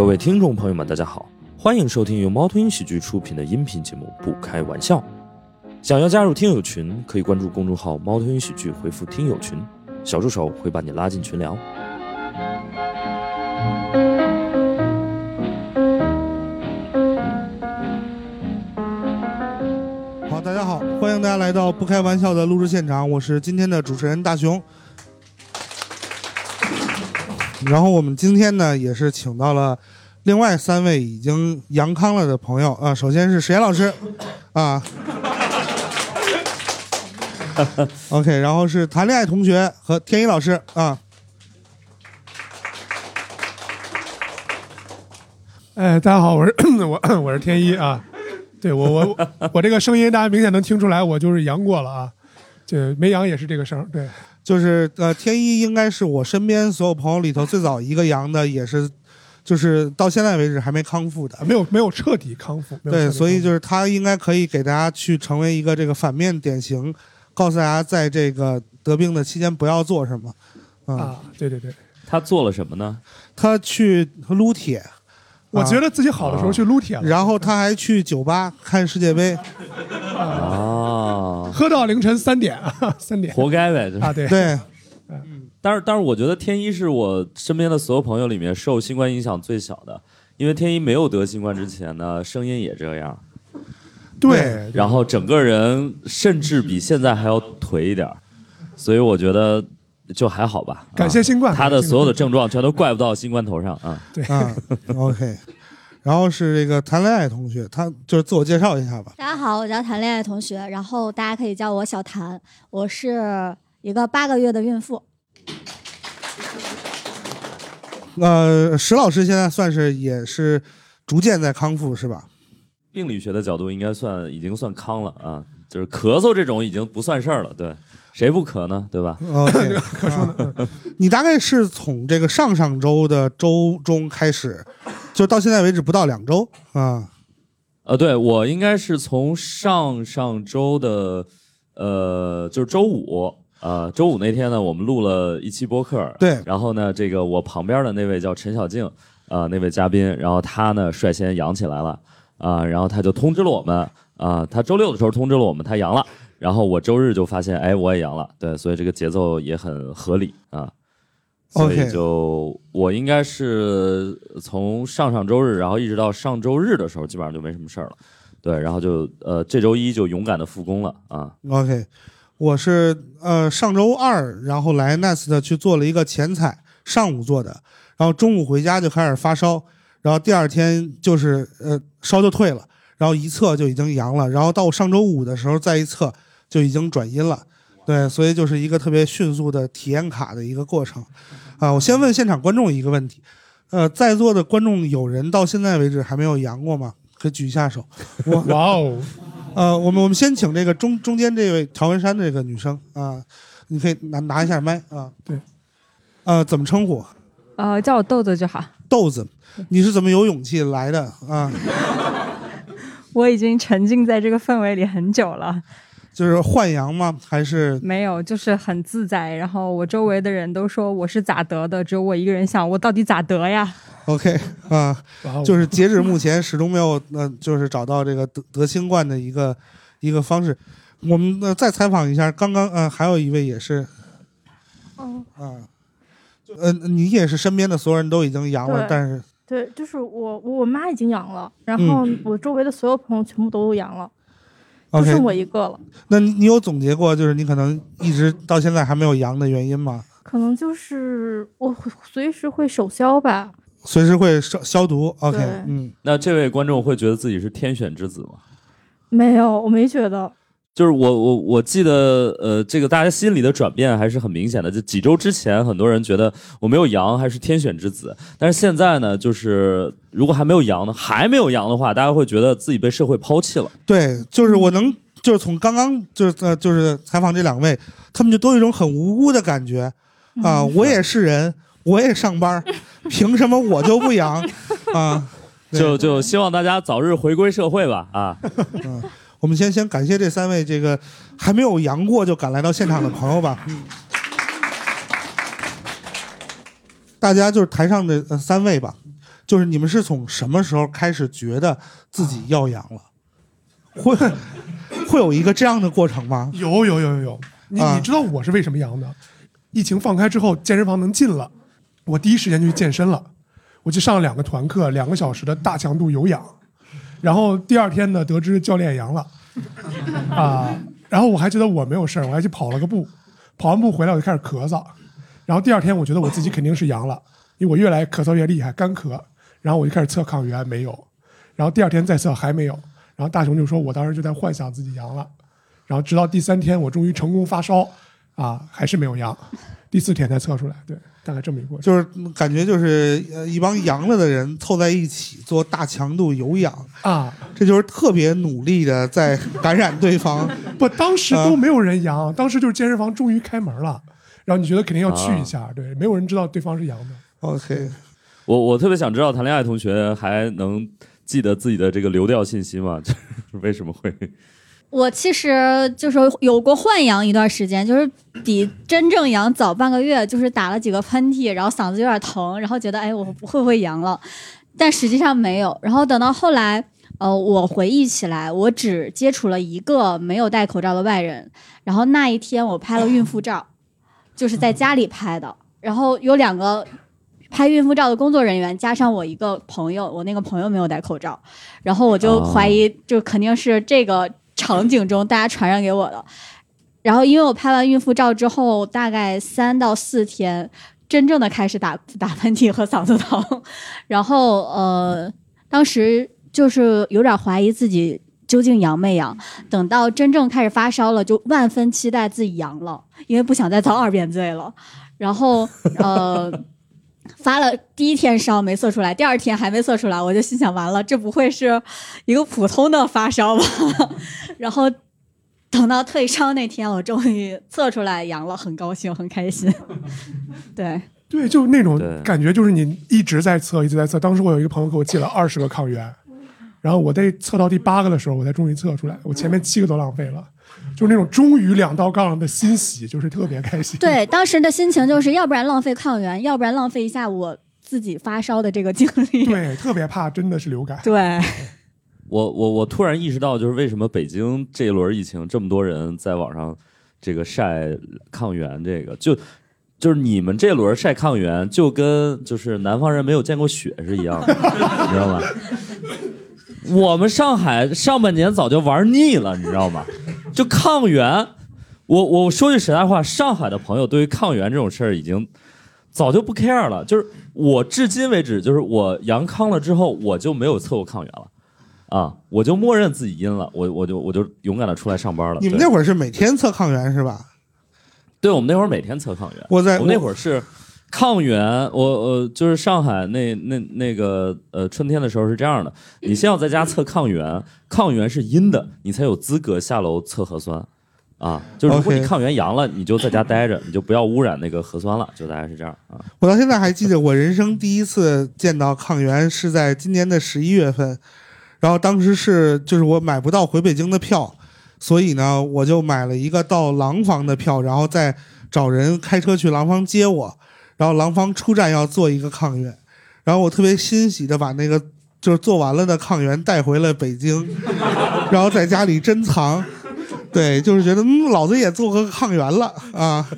各位听众朋友们，大家好，欢迎收听由猫头鹰喜剧出品的音频节目《不开玩笑》。想要加入听友群，可以关注公众号“猫头鹰喜剧”，回复“听友群”，小助手会把你拉进群聊。好，大家好，欢迎大家来到不开玩笑的录制现场，我是今天的主持人大熊。然后我们今天呢，也是请到了另外三位已经阳康了的朋友。啊。首先是史岩老师，啊，OK，然后是谈恋爱同学和天一老师啊。哎，大家好，我是 我我是天一啊，对我我我这个声音大家明显能听出来，我就是阳过了啊，这没阳也是这个声儿，对，就是呃，天一应该是我身边所有朋友里头最早一个阳的，也是，就是到现在为止还没康复的。没有没有彻底康复，没有彻对，底康复所以就是他应该可以给大家去成为一个这个反面典型，告诉大家在这个得病的期间不要做什么。啊，啊，对对对，他做了什么呢？他去撸铁，我觉得自己好的时候去撸铁了，然后他还去酒吧看世界杯。啊，喝到凌晨三点啊，三点。活该呗。这。啊，对，对，但是，但是我觉得天一是我身边的所有朋友里面受新冠影响最小的，因为天一没有得新冠之前呢，声音也这样，对，然后整个人甚至比现在还要颓一点儿，所以我觉得就还好吧。啊感谢新冠，他的所有的症，症状全都怪不到新冠头上啊。对，啊，OK。然后是这个谈恋爱同学，他就是自我介绍一下吧。大家好，我叫谈恋爱同学，然后大家可以叫我小谭，我是一个八个月的孕妇。呃，石老师现在算是也是逐渐在康复，是吧？病理学的角度应该算已经算康了啊，就是咳嗽这种已经不算事儿了，对，谁不渴呢？对吧？OK，可说呢。你大概是从这个上上周的周中开始，就到现在为止不到两周啊。呃，对我应该是从上上周的，呃，就是周五，呃，周五那天呢，我们录了一期播客，对然后呢，这个我旁边的那位叫陈小静，啊、那位嘉宾，然后他呢率先阳起来了，啊、然后他就通知了我们，啊、他周六的时候通知了我们他阳了，然后我周日就发现，哎，我也阳了，对，所以这个节奏也很合理啊。所以就我应该是从上上周日，然后一直到上周日的时候，基本上就没什么事儿了。对，然后就呃这周一就勇敢的复工了啊。OK，我是呃上周二，然后来 Nest 去做了一个前采，上午做的，然后中午回家就开始发烧，然后第二天就是呃烧就退了，然后一测就已经阳了，然后到上周五的时候再一测就已经转阴了。对，所以就是一个特别迅速的体验卡的一个过程，啊，我先问现场观众一个问题，呃，在座的观众有人到现在为止还没有阳过吗？可以举一下手。我 哇哦，呃，我们我们先请这个中中间这位条纹衫的这个女生啊，你可以拿拿一下麦啊。对。呃，怎么称呼？呃，叫我豆豆就好。豆子，你是怎么有勇气来的啊？我已经沉浸在这个氛围里很久了，就是换阳吗？还是没有，就是很自在。然后我周围的人都说我是咋得的，只有我一个人想我到底咋得呀？OK 啊？就是截止目前始终没有呃，就是找到这个得得新冠的一个一个方式。我们呃再采访一下，刚刚呃还有一位也是嗯，啊，呃你也是身边的所有人都已经阳了，但是对，就是我我妈已经阳了，然后我周围的所有朋友全部都阳了，就剩我一个了。那你你有总结过，就是你可能一直到现在还没有阳的原因吗？可能就是我随时会手消吧，随时会消消毒。OK，嗯，那这位观众会觉得自己是天选之子吗？没有，我没觉得。就是我我我记得，呃，这个大家心里的转变还是很明显的。就几周之前，很多人觉得我没有阳还是天选之子，但是现在呢，就是如果还没有阳呢，还没有阳的话，大家会觉得自己被社会抛弃了。对，就是我能，就是从刚刚就是呃就是采访这两位，他们就都有一种很无辜的感觉啊，我也是人，我也上班，凭什么我就不阳啊？对就就希望大家早日回归社会吧啊！嗯，我们先先感谢这三位这个还没有阳过就赶来到现场的朋友吧。嗯，大家就是台上的呃三位吧，就是你们是从什么时候开始觉得自己要阳了？会会有一个这样的过程吗？有有有有有，你啊你知道我是为什么阳的？疫情放开之后，健身房能进了，我第一时间就去健身了，我去上了两个团课，两个小时的大强度有氧，然后第二天呢，得知教练阳了，啊，然后我还觉得我没有事儿，我还去跑了个步，跑完步回来我就开始咳嗽，然后第二天我觉得我自己肯定是阳了，因为我越来咳嗽越厉害，干咳，然后我就开始测抗原没有，然后第二天再测还没有，然后大雄就说我当时就在幻想自己阳了。然后直到第三天，我终于成功发烧，啊，还是没有阳，第四天才测出来，对，大概这么一个过程。就是感觉就是呃一帮阳了的人凑在一起做大强度有氧啊，这就是特别努力的在感染对方。不，当时都没有人阳，当时就是健身房终于开门了，然后你觉得肯定要去一下，对，没有人知道对方是阳的。OK，我我特别想知道谈恋爱同学还能记得自己的这个流调信息吗？就 是为什么会？我其实就是有过换阳一段时间，就是比真正阳早半个月，就是打了几个喷嚏，然后嗓子有点疼，然后觉得哎我会不会阳了，但实际上没有。然后等到后来，呃，我回忆起来，我只接触了一个没有戴口罩的外人，然后那一天我拍了孕妇照，就是在家里拍的，然后有两个。拍孕妇照的工作人员加上我一个朋友，我那个朋友没有戴口罩，然后我就怀疑，就肯定是这个场景中大家传染给我的。然后因为我拍完孕妇照之后，大概三到四天，真正的开始打打喷嚏和嗓子疼，然后呃，当时就是有点怀疑自己究竟阳没阳。等到真正开始发烧了，就万分期待自己阳了，因为不想再遭二遍罪了。然后呃。发了第一天烧没测出来，第二天还没测出来，我就心想完了，这不会是一个普通的发烧吧？然后等到退烧那天，我终于测出来阳了，很高兴，很开心。对，对，就那种感觉，就是你一直在测，一直在测。当时我有一个朋友给我寄了二十个抗原，然后我在测到第八个的时候，我才终于测出来，我前面七个都浪费了，就是那种终于两道杠的欣喜，就是特别开心。对，当时的心情就是要不然浪费抗原，要不然浪费一下我自己发烧的这个经历。对，特别怕真的是流感。对，我我我突然意识到，就是为什么北京这一轮疫情这么多人在网上这个晒抗原，这个就就是你们这轮晒抗原，就跟就是南方人没有见过雪是一样的，你知道吗？我们上海上半年早就玩腻了，你知道吗？就抗原，我我说句实在话，上海的朋友对于抗原这种事儿已经早就不 care 了。就是我至今为止，就是我阳康了之后，我就没有测过抗原了。啊，我就默认自己阴了，我我就我就勇敢的出来上班了。你们那会儿是每天测抗原是吧？对，我们那会儿每天测抗原。我在我们那会儿是抗原，我呃就是上海那那那个呃春天的时候是这样的，你先要在家测抗原，抗原是阴的，你才有资格下楼测核酸。啊，就是如果你抗原阳了，你就在家待着，你就不要污染那个核酸了，就大概是这样啊。我到现在还记得，我人生第一次见到抗原是在今年的十一月份，然后当时是就是我买不到回北京的票，所以呢，我就买了一个到廊坊的票，然后再找人开车去廊坊接我，然后廊坊出站要做一个抗原，然后我特别欣喜的把那个就是做完了的抗原带回了北京，然后在家里珍藏，对，就是觉得嗯，老子也做个抗原了啊，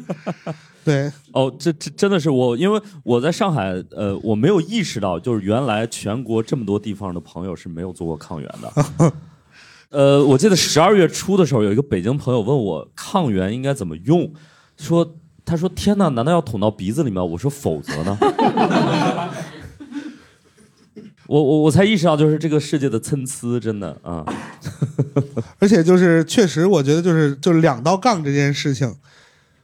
对。哦，这这真的是我，因为我在上海，呃，我没有意识到，就是原来全国这么多地方的朋友是没有做过抗原的。呃，我记得十二月初的时候，有一个北京朋友问我抗原应该怎么用，说他说天哪，难道要捅到鼻子里面？我说否则呢？我我我才意识到，就是这个世界的参差，真的啊。而且就是确实，我觉得就是就是两道杠这件事情，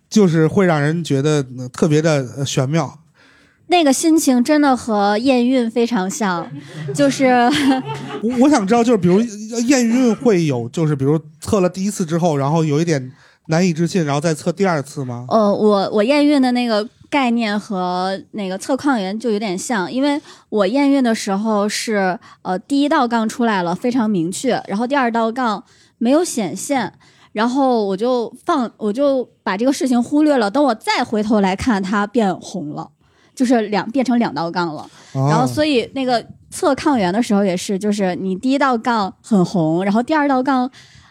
就是会让人觉得呃特别的呃玄妙。那个心情真的和验孕非常像，就是我我想知道，就是比如呃验孕会有，就是比如测了第一次之后，然后有一点难以置信，然后再测第二次吗？呃，我我验孕的那个概念和那个测抗原就有点像，因为我验孕的时候是呃第一道杠出来了，非常明确，然后第二道杠没有显现，然后我就放我就把这个事情忽略了，等我再回头来看，它变红了。就是两变成两道杠了。啊然后所以那个测抗原的时候也是，就是你第一道杠很红，然后第二道杠，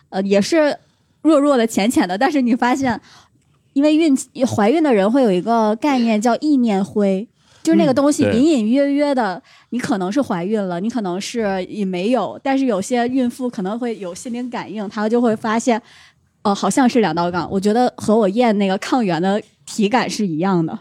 呃，也是弱弱的、浅浅的，但是你发现，因为孕怀孕的人会有一个概念叫意念灰。就是那个东西隐隐约约的，你可能是怀孕了，你可能是也没有，但是有些孕妇可能会有心灵感应，她就会发现，哦、好像是两道杠。我觉得和我验那个抗原的体感是一样的。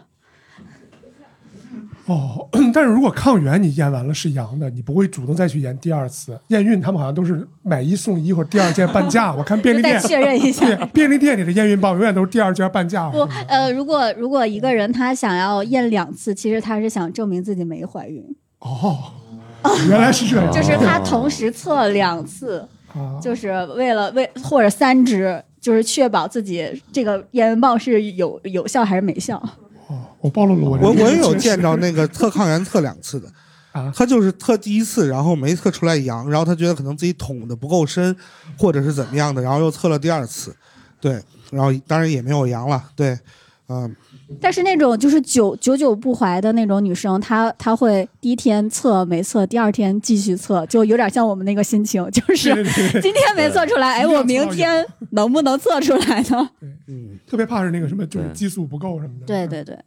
哦，但是如果抗原你验完了是阳的，你不会主动再去验第二次。验孕他们好像都是买一送一或者第二件半价。我看便利店再确认一下 对，便利店里的验孕棒永远都是第二件半价。不，呃，如果如果一个人他想要验两次，其实他是想证明自己没怀孕，哦，原来是这样，就是他同时测两次，啊，就是为了为或者三支，就是确保自己这个验孕棒是有有效还是没效。哦，我暴露了我这我我也有见着那个测抗原测两次的，啊，他就是测第一次，然后没测出来阳，然后他觉得可能自己捅的不够深，或者是怎么样的，然后又测了第二次，对，然后当然也没有阳了，对，嗯、但是那种就是久久久不怀的那种女生，她她会第一天测没测，第二天继续测，就有点像我们那个心情，就是对对对今天没测出来，哎，我明天能不能测出来呢？嗯，特别怕是那个什么，就是激素不够什么的。对对对，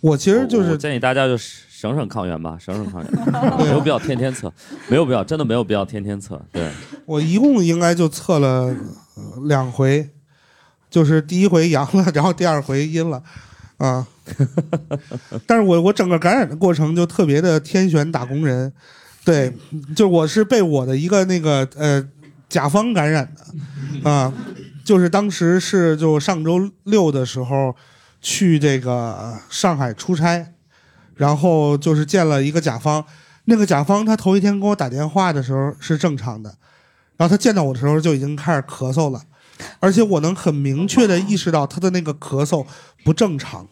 我其实就是建议大家就省省抗原吧，省省抗原，没有必要天天测，没有必要，真的没有必要天天测。对，我一共应该就测了、呃两回，就是第一回阳了，然后第二回阴了，啊，但是我我整个感染的过程就特别的天选打工人，对，就我是被我的一个那个呃甲方感染的，啊，就是当时是就上周六的时候去这个上海出差，然后就是见了一个甲方，那个甲方他头一天给我打电话的时候是正常的，然后他见到我的时候就已经开始咳嗽了，而且我能很明确的意识到他的那个咳嗽不正常。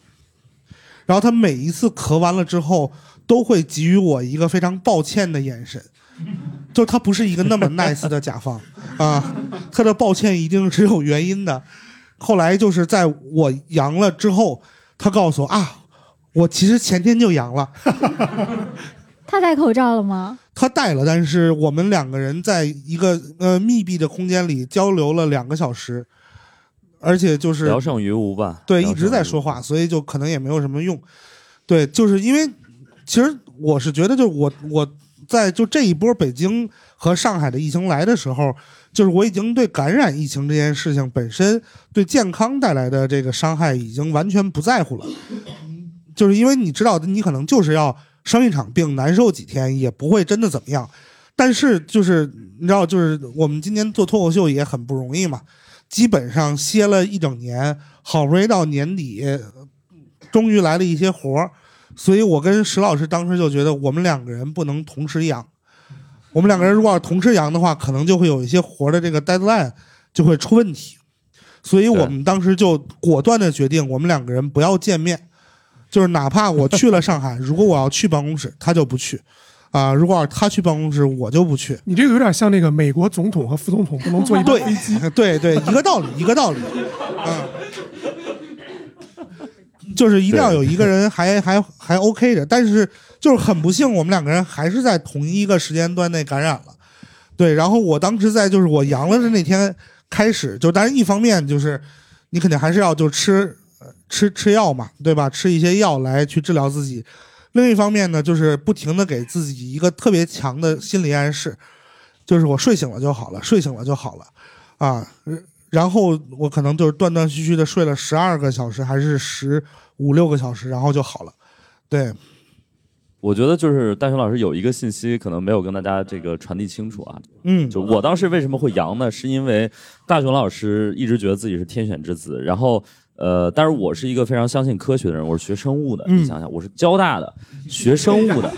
然后他每一次咳完了之后，都会给予我一个非常抱歉的眼神，就他不是一个那么 nice 的甲方 啊，他的抱歉一定是有原因的。后来就是在我阳了之后，他告诉我啊，我其实前天就阳了。他戴口罩了吗？他带了，但是我们两个人在一个呃密闭的空间里交流了两个小时，而且就是聊胜于无吧。对一直在说话，所以就可能也没有什么用。对，就是因为其实我是觉得，就我我在就这一波北京和上海的疫情来的时候，就是我已经对感染疫情这件事情本身对健康带来的这个伤害已经完全不在乎了。就是因为你知道，你可能就是要生一场病，难受几天，也不会真的怎么样。但是就是你知道，就是我们今年做脱口秀也很不容易嘛，基本上歇了一整年，好不容易到年底，终于来了一些活儿，所以我跟石老师当时就觉得我们两个人不能同时养，我们两个人如果要同时养的话，可能就会有一些活的这个 deadline 就会出问题，所以我们当时就果断的决定，我们两个人不要见面，就是哪怕我去了上海，如果我要去办公室，他就不去。啊，如果他去办公室，我就不去。你这个有点像那个美国总统和副总统不能坐一班对飞机。对对，一个道理，一个道理。嗯，就是一定要有一个人还还还 OK 的，但是就是很不幸，我们两个人还是在同一个时间段内感染了。对，然后我当时在就是我阳了的那天开始，就当然一方面就是你肯定还是要就吃呃吃吃药嘛，对吧？吃一些药来去治疗自己。另一方面呢，就是不停的给自己一个特别强的心理暗示，就是我睡醒了就好了，睡醒了就好了，啊，呃然后我可能就是断断续续的睡了十二个小时，还是十五六个小时，然后就好了。对，我觉得就是大雄老师有一个信息可能没有跟大家这个传递清楚啊，嗯，就我当时为什么会阳呢？是因为大雄老师一直觉得自己是天选之子，然后呃，但是我是一个非常相信科学的人，我是学生物的，嗯你想想，我是交大的学生物的，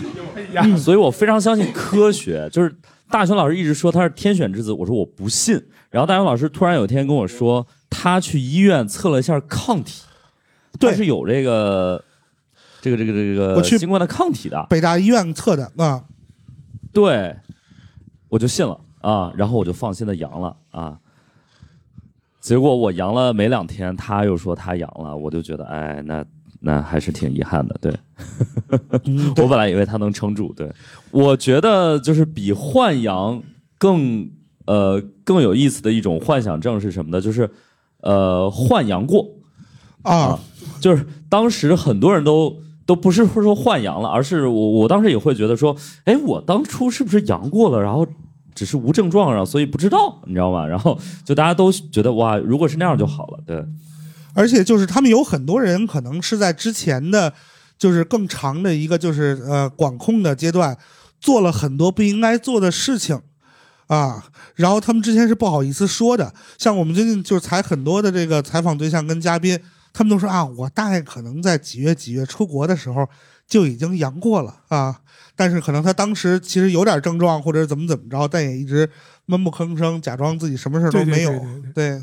所以我非常相信科学。就是大雄老师一直说他是天选之子，我说我不信。然后大雄老师突然有一天跟我说，他去医院测了一下抗体，对他是有这个这个这个这个我去新冠的抗体的。北大医院测的啊，对，我就信了啊，然后我就放心的阳了啊。结果我阳了没两天，他又说他阳了，我就觉得哎，那那还是挺遗憾的。对，嗯，对我本来以为他能撑住。对，我觉得就是比换阳更呃更有意思的一种幻想症是什么呢？就是呃换阳过。啊，就是当时很多人都都不是说换阳了，而是我我当时也会觉得说，哎，我当初是不是阳过了，然后只是无症状，然后所以不知道，你知道吗？然后就大家都觉得哇，如果是那样就好了，对，而且就是他们有很多人可能是在之前的，就是更长的一个就是呃管控的阶段，做了很多不应该做的事情。啊，然后他们之前是不好意思说的，像我们最近就是采很多的这个采访对象跟嘉宾，他们都说啊，我大概可能在几月几月出国的时候就已经阳过了啊，但是可能他当时其实有点症状或者怎么怎么着，但也一直闷不吭声，假装自己什么事都没有。对对对对，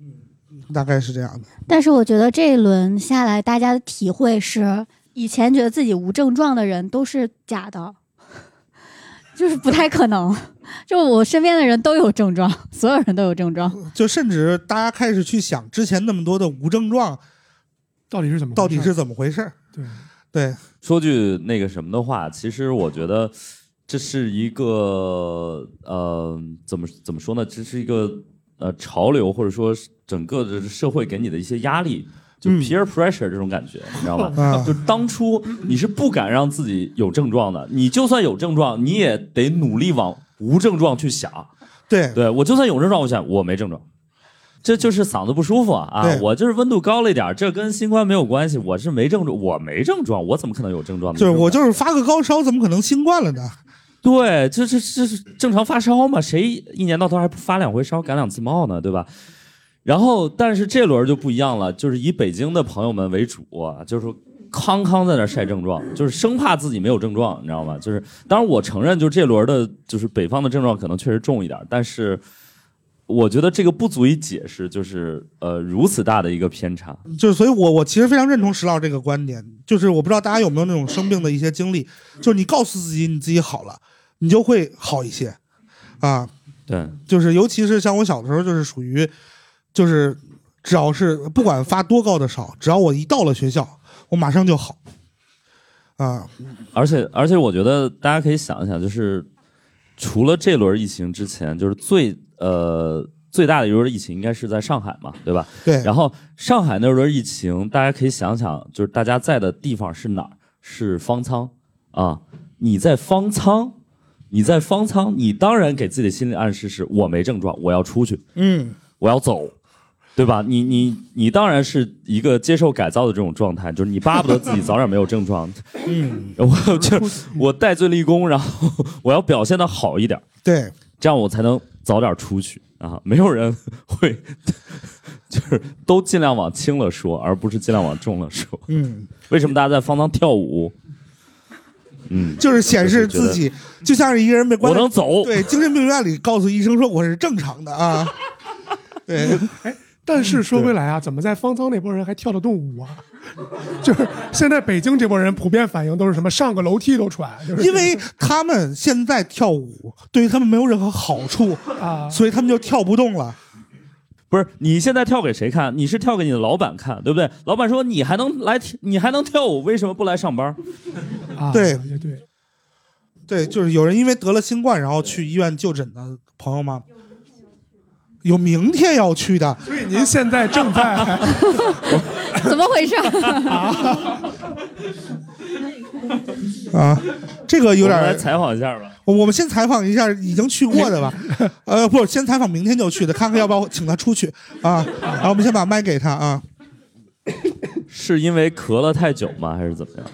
嗯，大概是这样的。但是我觉得这一轮下来，大家的体会是，以前觉得自己无症状的人都是假的，就是不太可能。就我身边的人都有症状，所有人都有症状。就甚至大家开始去想之前那么多的无症状到底是怎么回事？到底是怎么回事？对对，说句那个什么的话，其实我觉得这是一个呃，怎么怎么说呢？这是一个呃潮流，或者说整个的社会给你的一些压力，就嗯 peer pressure 这种感觉，你知道吗？啊就当初你是不敢让自己有症状的，你就算有症状，你也得努力往无症状去想。对对我就算有症状，我想我没症状，这就是嗓子不舒服啊啊！我就是温度高了一点儿，这跟新冠没有关系，我是没症状，我没症状，我怎么可能有症状呢？就是我就是发个高烧，怎么可能新冠了呢？对，这这这是正常发烧嘛？谁一年到头还不发两回烧，感两次冒呢？对吧？然后，但是这轮就不一样了，就是以北京的朋友们为主啊，就是说康康在那儿晒症状，就是生怕自己没有症状，你知道吗？就是当然我承认，就这轮的，就是北方的症状可能确实重一点，但是我觉得这个不足以解释，就是呃如此大的一个偏差。就是所以我，我其实非常认同石老师这个观点，就是我不知道大家有没有那种生病的一些经历，就是你告诉自己你自己好了，你就会好一些，啊，对，就是尤其是像我小的时候，就是属于，就是只要是不管发多高的烧，只要我一到了学校，我马上就好，啊，而且而且我觉得大家可以想一想，就是除了这轮疫情之前，就是最呃最大的一轮疫情应该是在上海嘛，对吧？对，然后上海那轮疫情，大家可以想想，就是大家在的地方是哪儿？是方舱啊！你在方舱，你在方舱，你当然给自己的心理暗示是我没症状，我要出去，嗯，我要走，对吧？你你你当然是一个接受改造的这种状态，就是你巴不得自己早点没有症状，嗯，我就我戴罪立功，然后我要表现的好一点，对，这样我才能早点出去啊！没有人 会，就是都尽量往轻了说，而不是尽量往重了说。嗯，为什么大家在方舱跳舞？嗯，就是显示自己就像是一个人被关在我能走。对精神病院里，告诉医生说我是正常的啊，对，但是说回来啊，怎么在方舱那波人还跳得动舞啊？就是现在北京这波人普遍反应都是什么上个楼梯都喘，就是因为他们现在跳舞对于他们没有任何好处，啊，所以他们就跳不动了。不是你现在跳给谁看？你是跳给你的老板看，对不对？老板说你还能来，你还能跳舞，为什么不来上班？啊对对，对，就是有人因为得了新冠，然后去医院就诊的朋友吗？有明天要去的，所以您现在正在 怎么回事？啊，这个有点来采访一下吧。我我们先采访一下已经去过的吧，呃，不，先采访明天就去的，看看要不要请他出去啊。然后我们先把麦给他啊。是因为咳了太久吗？还是怎么样？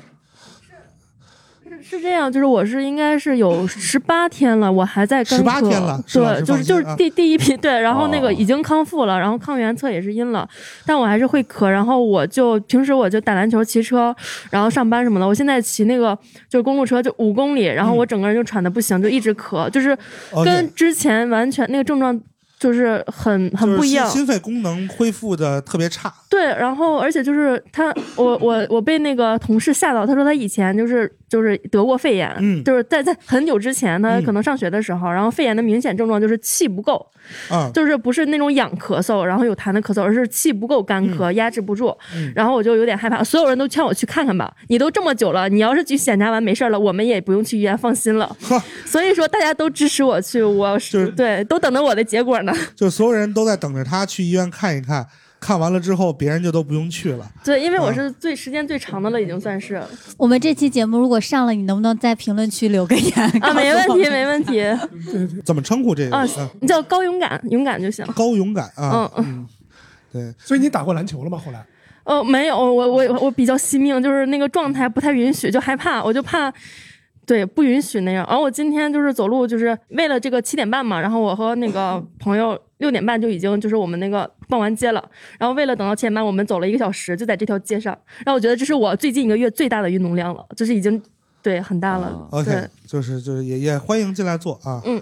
是这样，就是我是应该是有十八天了，我还在干18咳天了对，就是就是第第一批对，然后那哦。个已经康复了，然后抗原测也是阴了，但我还是会咳，然后我就平时我就打篮球、骑车，然后上班什么的，我现在骑那个就是公路车就五公里，然后我整个人就喘的不行，就一直咳，就是跟之前完全那个症状。就就是很很不一样。心心肺功能恢复的特别差。对，然后而且就是他，我我我被那个同事吓到，他说他以前就是就是得过肺炎，嗯就是在在很久之前，他嗯可能上学的时候，然后肺炎的明显症状就是气不够，啊，就是不是那种痒咳嗽，然后有痰的咳嗽，而是气不够干咳，压制不住。嗯然后我就有点害怕，所有人都劝我去看看吧。你都这么久了，你要是去检查完没事了，我们也不用去医院，放心了。所以说大家都支持我去，我就是对都等着我的结果呢。就所有人都在等着他去医院看一看，看完了之后别人就都不用去了。对，因为我啊是最时间最长的了，已经算是我们这期节目如果上了，你能不能在评论区留个言？啊，没问题，没问题。怎么称呼这个？啊嗯，你叫高勇敢，勇敢就行。高勇敢啊，嗯嗯，对，所以你打过篮球了吗？后来呃，没有，我我我比较惜命，就是那个状态不太允许，就害怕，我就怕，对，不允许那样。然后我今天就是走路，就是为了这个七点半嘛，然后我和那个朋友六点半就已经就是我们那个逛完街了，然后为了等到前班，我们走了一个小时，就在这条街上。然后我觉得这是我最近一个月最大的运动量了，就是已经对很大了。OK，就是就是也也欢迎进来坐啊。嗯。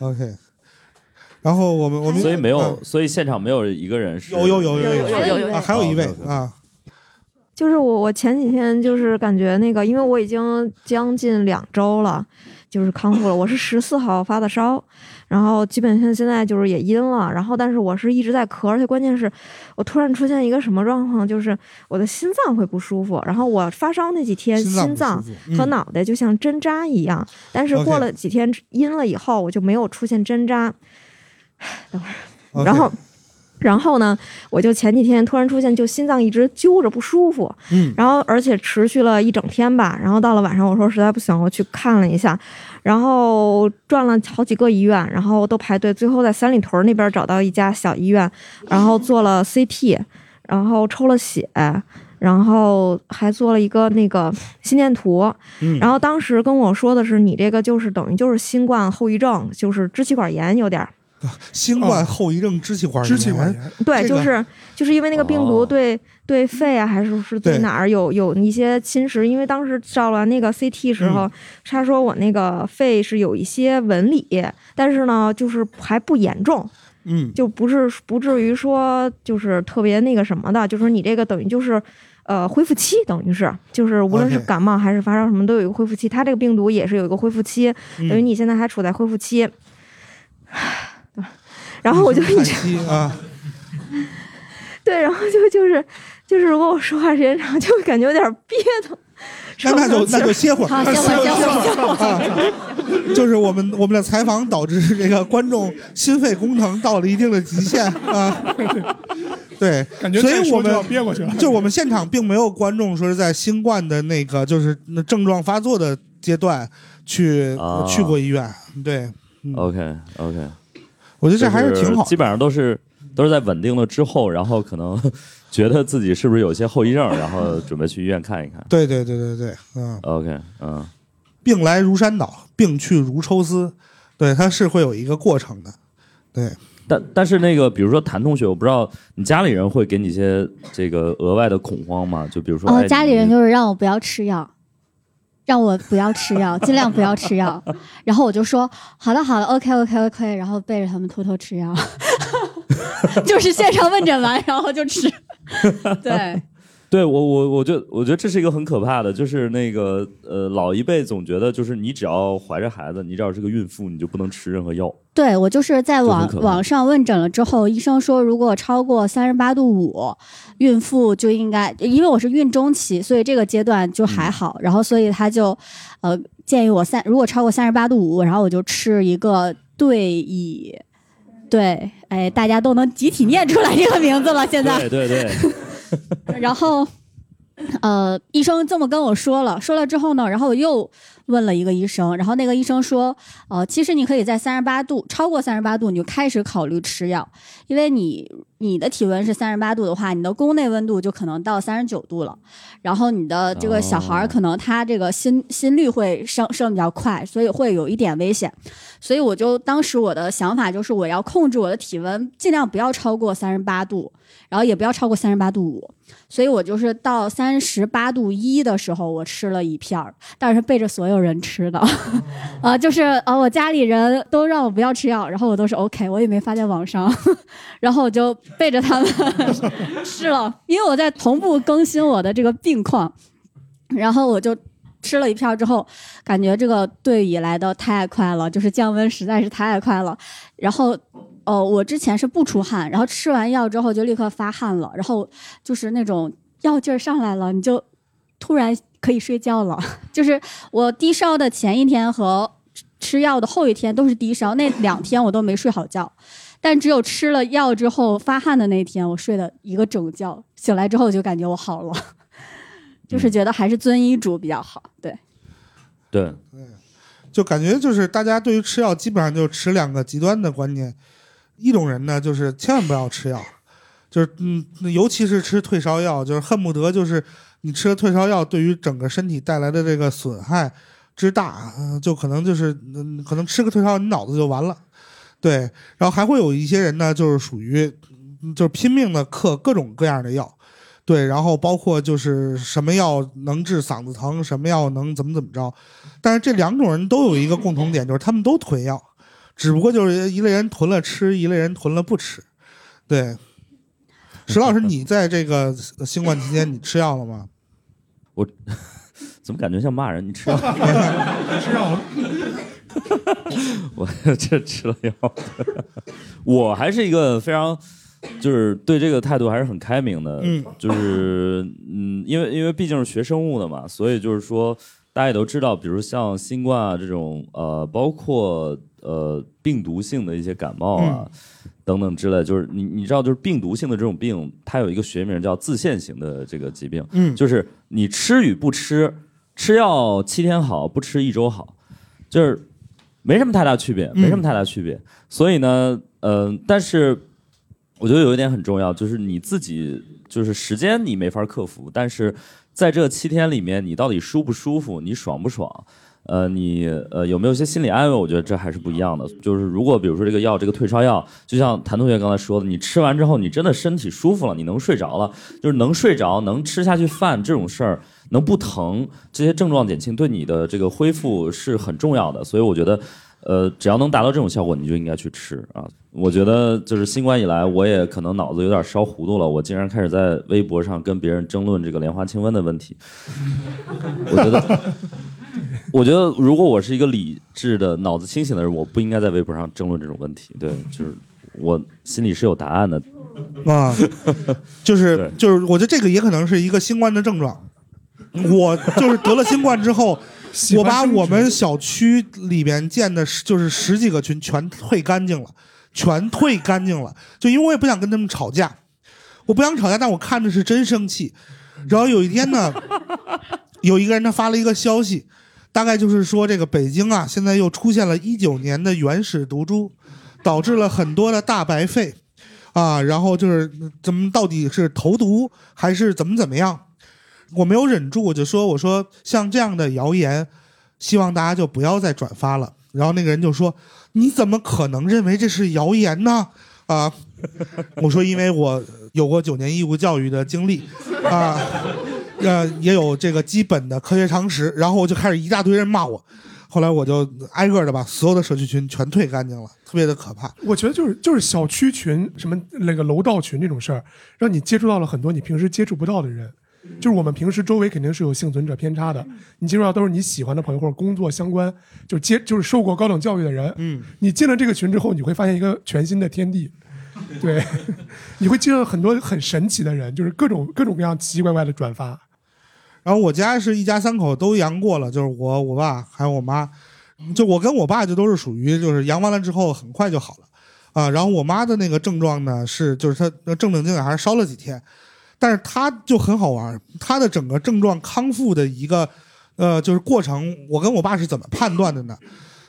OK，然后我们我们所以没有，所以现场没有一个人是有有有有有有有还有一位啊。就是我，我前几天就是感觉那个，因为我已经将近两周了，就是康复了。我是十四号发的烧，然后基本上现在就是也阴了，然后但是我是一直在咳，而且关键是我突然出现一个什么状况，就是我的心脏会不舒服，然后我发烧那几天心脏和脑袋就像针扎一样，但是过了几天阴了以后，我就没有出现针扎。OK 然后，然后呢，我就前几天突然出现，就心脏一直揪着不舒服，嗯然后而且持续了一整天吧。然后到了晚上，我说实在不行，我去看了一下，然后转了好几个医院，然后都排队，最后在三里屯那边找到一家小医院，然后做了 CT，然后抽了血。然后还做了一个那个心电图，嗯然后当时跟我说的是你这个就是等于就是新冠后遗症，就是支气管炎有点儿，新冠后遗症支气管支气管炎，对，这个就是就是因为那个病毒哦对、对肺啊，还是是对对哪儿有有一些侵蚀？因为当时照完那个 CT 时候，嗯他说我那个肺是有一些纹理，但是呢，就是还不严重，嗯就不是不至于说就是特别那个什么的，就是你这个等于就是。呃，恢复期等于是，就是无论是感冒还是发烧什么，都有一个恢复期。它这个病毒也是有一个恢复期，等于嗯，你现在还处在恢复期。然后我就一直息啊，对，然后就就是就是，如果我说话时间长，就会感觉有点憋的。那那就那就歇会儿，歇会儿，歇会儿，歇会儿。啊，就是我们我们的采访导致这个观众心肺功能到了一定的极限啊。对，感觉所以我再说就憋过去了。就我们现场并没有观众说是在新冠的那个就是那症状发作的阶段去、啊去过医院。对，嗯 OK OK，我觉得这还是挺好基本上都是都是在稳定了之后，然后可能觉得自己是不是有些后遗症，然后准备去医院看一看。对对对对对，嗯，OK，嗯，病来如山倒，病去如抽丝，对，它是会有一个过程的。对，但但是那个，比如说谭同学，我不知道你家里人会给你一些这个额外的恐慌吗？就比如说，哦，哎家里人就是让我不要吃药，让我不要吃药，尽量不要吃药。然后我就说好了好了，OK OK OK，然后背着他们偷偷吃药，就是线上问诊完然后就吃。对，对我我我觉得我觉得这是一个很可怕的，就是那个呃老一辈总觉得就是你只要怀着孩子，你只要是个孕妇，你就不能吃任何药。对我就是在网网上问诊了之后，医生说如果超过三十八度五，孕妇就应该，因为我是孕中期，所以这个阶段就还好。然后所以他就呃建议我三，如果超过三十八度五，然后我就吃一个对乙。对，哎，大家都能集体念出来这个名字了。现在，对对对，然后，呃，医生这么跟我说了，说了之后呢，然后我又问了一个医生，然后那个医生说，呃，其实你可以在三十八度，超过三十八度你就开始考虑吃药，因为你你的体温是三十八度的话，你的宫内温度就可能到三十九度了，然后你的这个小孩儿哦可能他这个心心率会升升比较快，所以会有一点危险。所以我就当时我的想法就是我要控制我的体温，尽量不要超过三十八度，然后也不要超过三十八度五。所以我就是到三十八度一的时候，我吃了一片儿，但是背着所有人吃的，啊，就是呃，我家里人都让我不要吃药，然后我都是 OK，我也没发在网上，然后我就背着他们 吃了，因为我在同步更新我的这个病况，然后我就吃了一片之后，感觉这个对比来的太快了，就是降温实在是太快了，然后。哦，我之前是不出汗，然后吃完药之后就立刻发汗了，然后就是那种药劲儿上来了，你就突然可以睡觉了。就是我低烧的前一天和吃药的后一天都是低烧，那两天我都没睡好觉，但只有吃了药之后发汗的那天，我睡了一个整觉，醒来之后就感觉我好了，就是觉得还是遵医嘱比较好。对，对，就感觉就是大家对于吃药基本上就持两个极端的观念。一种人呢，就是千万不要吃药，就是嗯，尤其是吃退烧药，就是恨不得就是你吃了退烧药，对于整个身体带来的这个损害之大，嗯，就可能就是嗯，可能吃个退烧药，你脑子就完了。对，然后还会有一些人呢，就是属于就是拼命的嗑各种各样的药，对，然后包括就是什么药能治嗓子疼，什么药能怎么怎么着，但是这两种人都有一个共同点，就是他们都囤药。只不过就是一类人囤了吃，一类人囤了不吃。对，石老师，你在这个新冠期间，你吃药了吗？我 怎么感觉像骂人？你吃药？你 吃药了？我这吃了药。我还是一个非常，就是对这个态度还是很开明的。嗯，就是嗯，因为因为毕竟是学生物的嘛，所以就是说大家也都知道，比如像新冠啊这种，呃，包括。呃，病毒性的一些感冒啊，等等之类，就是你你知道，就是病毒性的这种病，它有一个学名叫自限型的这个疾病，嗯，就是你吃与不吃，吃药七天好，不吃一周好，就是没什么太大区别，没什么太大区别。所以呢，呃，但是我觉得有一点很重要，就是你自己就是时间你没法克服，但是在这七天里面，你到底舒不舒服，你爽不爽？呃，你呃有没有一些心理安慰？我觉得这还是不一样的。就是如果比如说这个药，这个退烧药，就像谭同学刚才说的，你吃完之后，你真的身体舒服了，你能睡着了，就是能睡着，能吃下去饭这种事儿，能不疼，这些症状减轻，对你的这个恢复是很重要的。所以我觉得，呃，只要能达到这种效果，你就应该去吃啊。我觉得就是新冠以来，我也可能脑子有点烧糊涂了，我竟然开始在微博上跟别人争论这个莲花清瘟的问题。我觉得。我觉得，如果我是一个理智的、脑子清醒的人，我不应该在微博上争论这种问题。对，就是我心里是有答案的。啊，就是就是，我觉得这个也可能是一个新冠的症状。我就是得了新冠之后，我把我们小区里边建的，就是十几个群全退干净了，全退干净了。就因为我也不想跟他们吵架，我不想吵架，但我看着是真生气。然后有一天呢，有一个人他发了一个消息。大概就是说，这个北京啊，现在又出现了一九年的原始毒株，导致了很多的大白肺，啊，然后就是怎么到底是投毒还是怎么怎么样？我没有忍住，我就说，我说像这样的谣言，希望大家就不要再转发了。然后那个人就说，你怎么可能认为这是谣言呢？啊，我说因为我有过九年义务教育的经历，啊。呃，也有这个基本的科学常识，然后我就开始一大堆人骂我，后来我就挨个的把所有的社区群全退干净了，特别的可怕。我觉得就是就是小区群什么那个楼道群这种事儿，让你接触到了很多你平时接触不到的人，就是我们平时周围肯定是有幸存者偏差的，你接触到都是你喜欢的朋友或者工作相关，就接就是受过高等教育的人，嗯，你进了这个群之后，你会发现一个全新的天地，对，你会接到很多很神奇的人，就是各种各种各样奇奇怪怪的转发。然后我家是一家三口都阳过了，就是我、我爸还有我妈，就我跟我爸就都是属于就是阳完了之后很快就好了，啊，然后我妈的那个症状呢是就是她正正经经还是烧了几天，但是她就很好玩，她的整个症状康复的一个呃就是过程，我跟我爸是怎么判断的呢？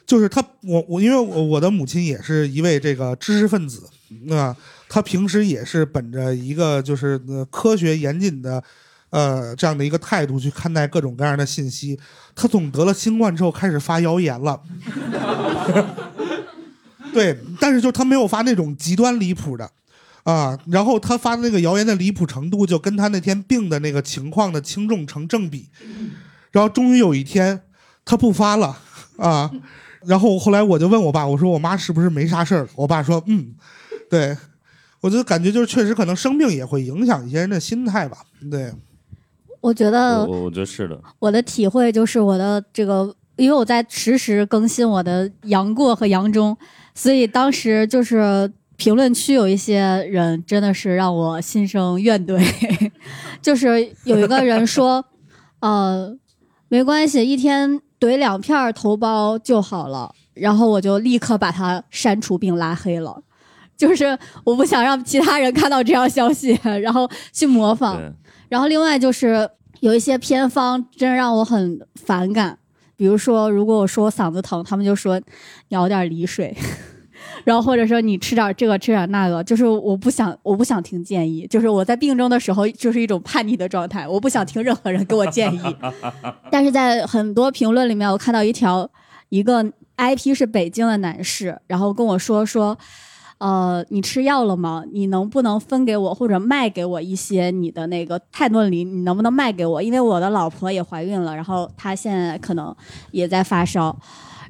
就是他我我因为我我的母亲也是一位这个知识分子啊，她平时也是本着一个就是呃科学严谨的。呃，这样的一个态度去看待各种各样的信息，他总得了新冠之后开始发谣言了。对，但是就他没有发那种极端离谱的，啊，然后他发的那个谣言的离谱程度就跟他那天病的那个情况的轻重成正比。然后终于有一天，他不发了啊。然后后来我就问我爸，我说我妈是不是没啥事儿？我爸说嗯，对，我就感觉就是确实可能生病也会影响一些人的心态吧。对，我觉得我我我觉得是的，我的体会就是我的这个，因为我在实时更新我的杨过和杨忠，所以当时就是评论区有一些人真的是让我心生怨怼，就是有一个人说，呃，没关系，一天怼两片儿头孢就好了，然后我就立刻把他删除并拉黑了。就是我不想让其他人看到这样消息，然后去模仿。对，然后另外就是有一些偏方真让我很反感，比如说如果我说我嗓子疼，他们就说你熬点梨水，然后或者说你吃点这个吃点那个，就是我不想我不想听建议，就是我在病中的时候就是一种叛逆的状态，我不想听任何人给我建议。但是在很多评论里面，我看到一条一个 IP 是北京的男士，然后跟我说说。呃，你吃药了吗？你能不能分给我或者卖给我一些你的那个泰诺林？你能不能卖给我？因为我的老婆也怀孕了，然后她现在可能也在发烧。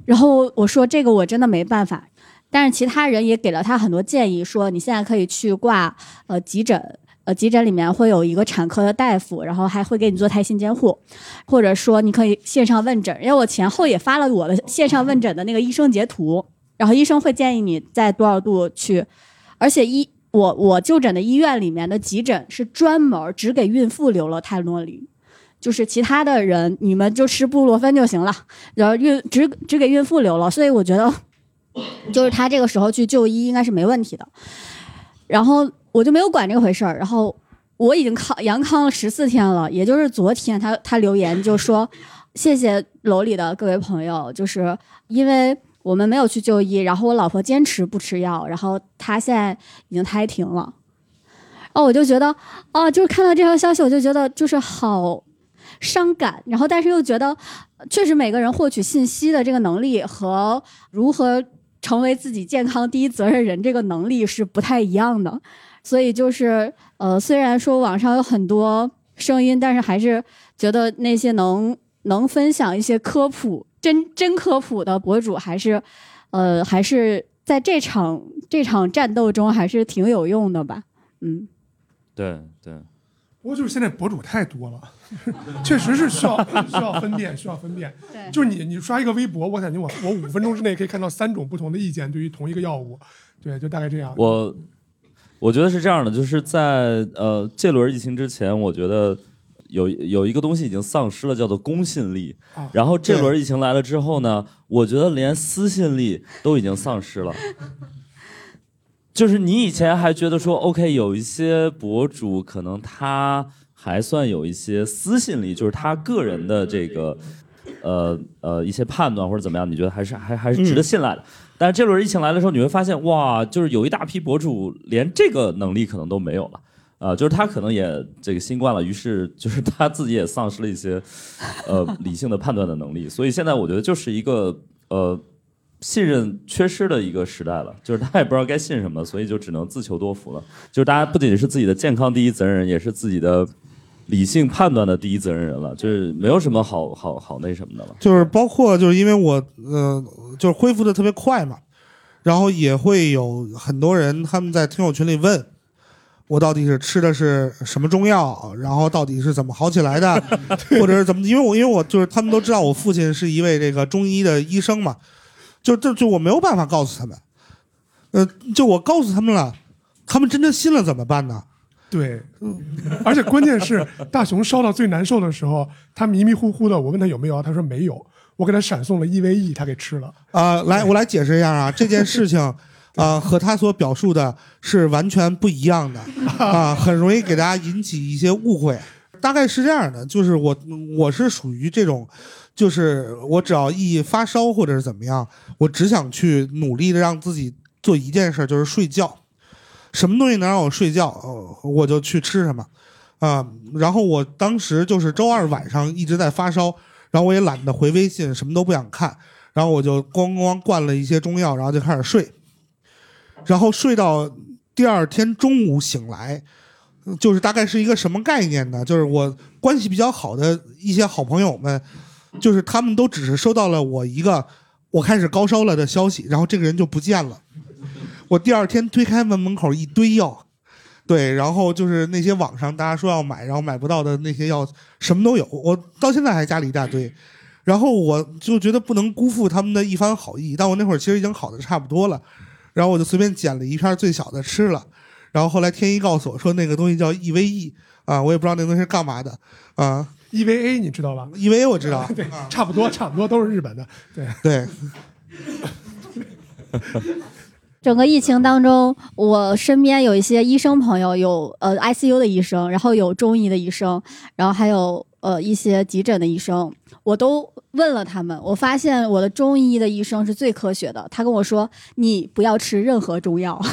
然后我说这个我真的没办法，但是其他人也给了他很多建议，说你现在可以去挂呃急诊，呃急诊里面会有一个产科的大夫，然后还会给你做胎心监护，或者说你可以线上问诊，因为我前后也发了我的线上问诊的那个医生截图。然后医生会建议你在多少度去，而且医我我就诊的医院里面的急诊是专门只给孕妇留了泰诺林，就是其他的人你们就吃布洛芬就行了，然后孕只只给孕妇留了，所以我觉得就是他这个时候去就医应该是没问题的。然后我就没有管这回事儿，然后我已经康阳康了十四天了，也就是昨天他他留言就说谢谢楼里的各位朋友，就是因为。我们没有去就医，然后我老婆坚持不吃药，然后她现在已经胎停了。哦，我就觉得，哦，就是看到这条消息，我就觉得就是好伤感。然后，但是又觉得，确实每个人获取信息的这个能力和如何成为自己健康第一责任人这个能力是不太一样的。所以就是，呃，虽然说网上有很多声音，但是还是觉得那些能能分享一些科普。真真科普的博主还是，呃，还是在这场这场战斗中还是挺有用的吧？嗯，对对，不过就是现在博主太多了，确实是需要需要分辨，需要分辨。对，就是你你刷一个微博，我感觉我我五分钟之内可以看到三种不同的意见，对于同一个药物，对，就大概这样。我我觉得是这样的，就是在呃这轮疫情之前，我觉得。有有一个东西已经丧失了，叫做公信力。然后这轮疫情来了之后呢，我觉得连私信力都已经丧失了。就是你以前还觉得说，OK，有一些博主可能他还算有一些私信力，就是他个人的这个呃呃一些判断或者怎么样，你觉得还是还还是值得信赖的。但是这轮疫情来的时候，你会发现，哇，就是有一大批博主连这个能力可能都没有了。啊，就是他可能也这个新冠了，于是就是他自己也丧失了一些，呃，理性的判断的能力。所以现在我觉得就是一个呃信任缺失的一个时代了，就是他也不知道该信什么，所以就只能自求多福了。就是大家不仅是自己的健康第一责任人，也是自己的理性判断的第一责任人了，就是没有什么好好好那什么的了。就是包括就是因为我呃就是恢复的特别快嘛，然后也会有很多人他们在听友群里问。我到底是吃的是什么中药，然后到底是怎么好起来的，或者是怎么？因为我因为我就是他们都知道我父亲是一位这个中医的医生嘛，就就就我没有办法告诉他们，呃，就我告诉他们了，他们真的信了怎么办呢？对，而且关键是大熊烧到最难受的时候，他迷迷糊糊的，我问他有没有，他说没有，我给他闪送了 EVE，他给吃了。啊，来，我来解释一下啊，这件事情。啊，和他所表述的是完全不一样的啊，很容易给大家引起一些误会。大概是这样的，就是我我是属于这种，就是我只要一发烧或者是怎么样，我只想去努力的让自己做一件事，就是睡觉。什么东西能让我睡觉，我就去吃什么啊。然后我当时就是周二晚上一直在发烧，然后我也懒得回微信，什么都不想看，然后我就咣咣灌了一些中药，然后就开始睡。然后睡到第二天中午醒来，就是大概是一个什么概念呢？就是我关系比较好的一些好朋友们，就是他们都只是收到了我一个我开始高烧了的消息，然后这个人就不见了。我第二天推开门门口一堆药，对，然后就是那些网上大家说要买，然后买不到的那些药，什么都有。我到现在还家里一大堆，然后我就觉得不能辜负他们的一番好意，但我那会儿其实已经好的差不多了，然后我就随便捡了一片最小的吃了。然后后来天一告诉我说那个东西叫 EVE 啊，我也不知道那个东西是干嘛的啊。EVA 你知道吧？EVA 我知道，对，差不多，差不多都是日本的。对对，整个疫情当中，我身边有一些医生朋友，有呃 ICU 的医生，然后有中医的医生，然后还有呃一些急诊的医生，我都问了他们。我发现我的中医的医生是最科学的，他跟我说：“你不要吃任何中药。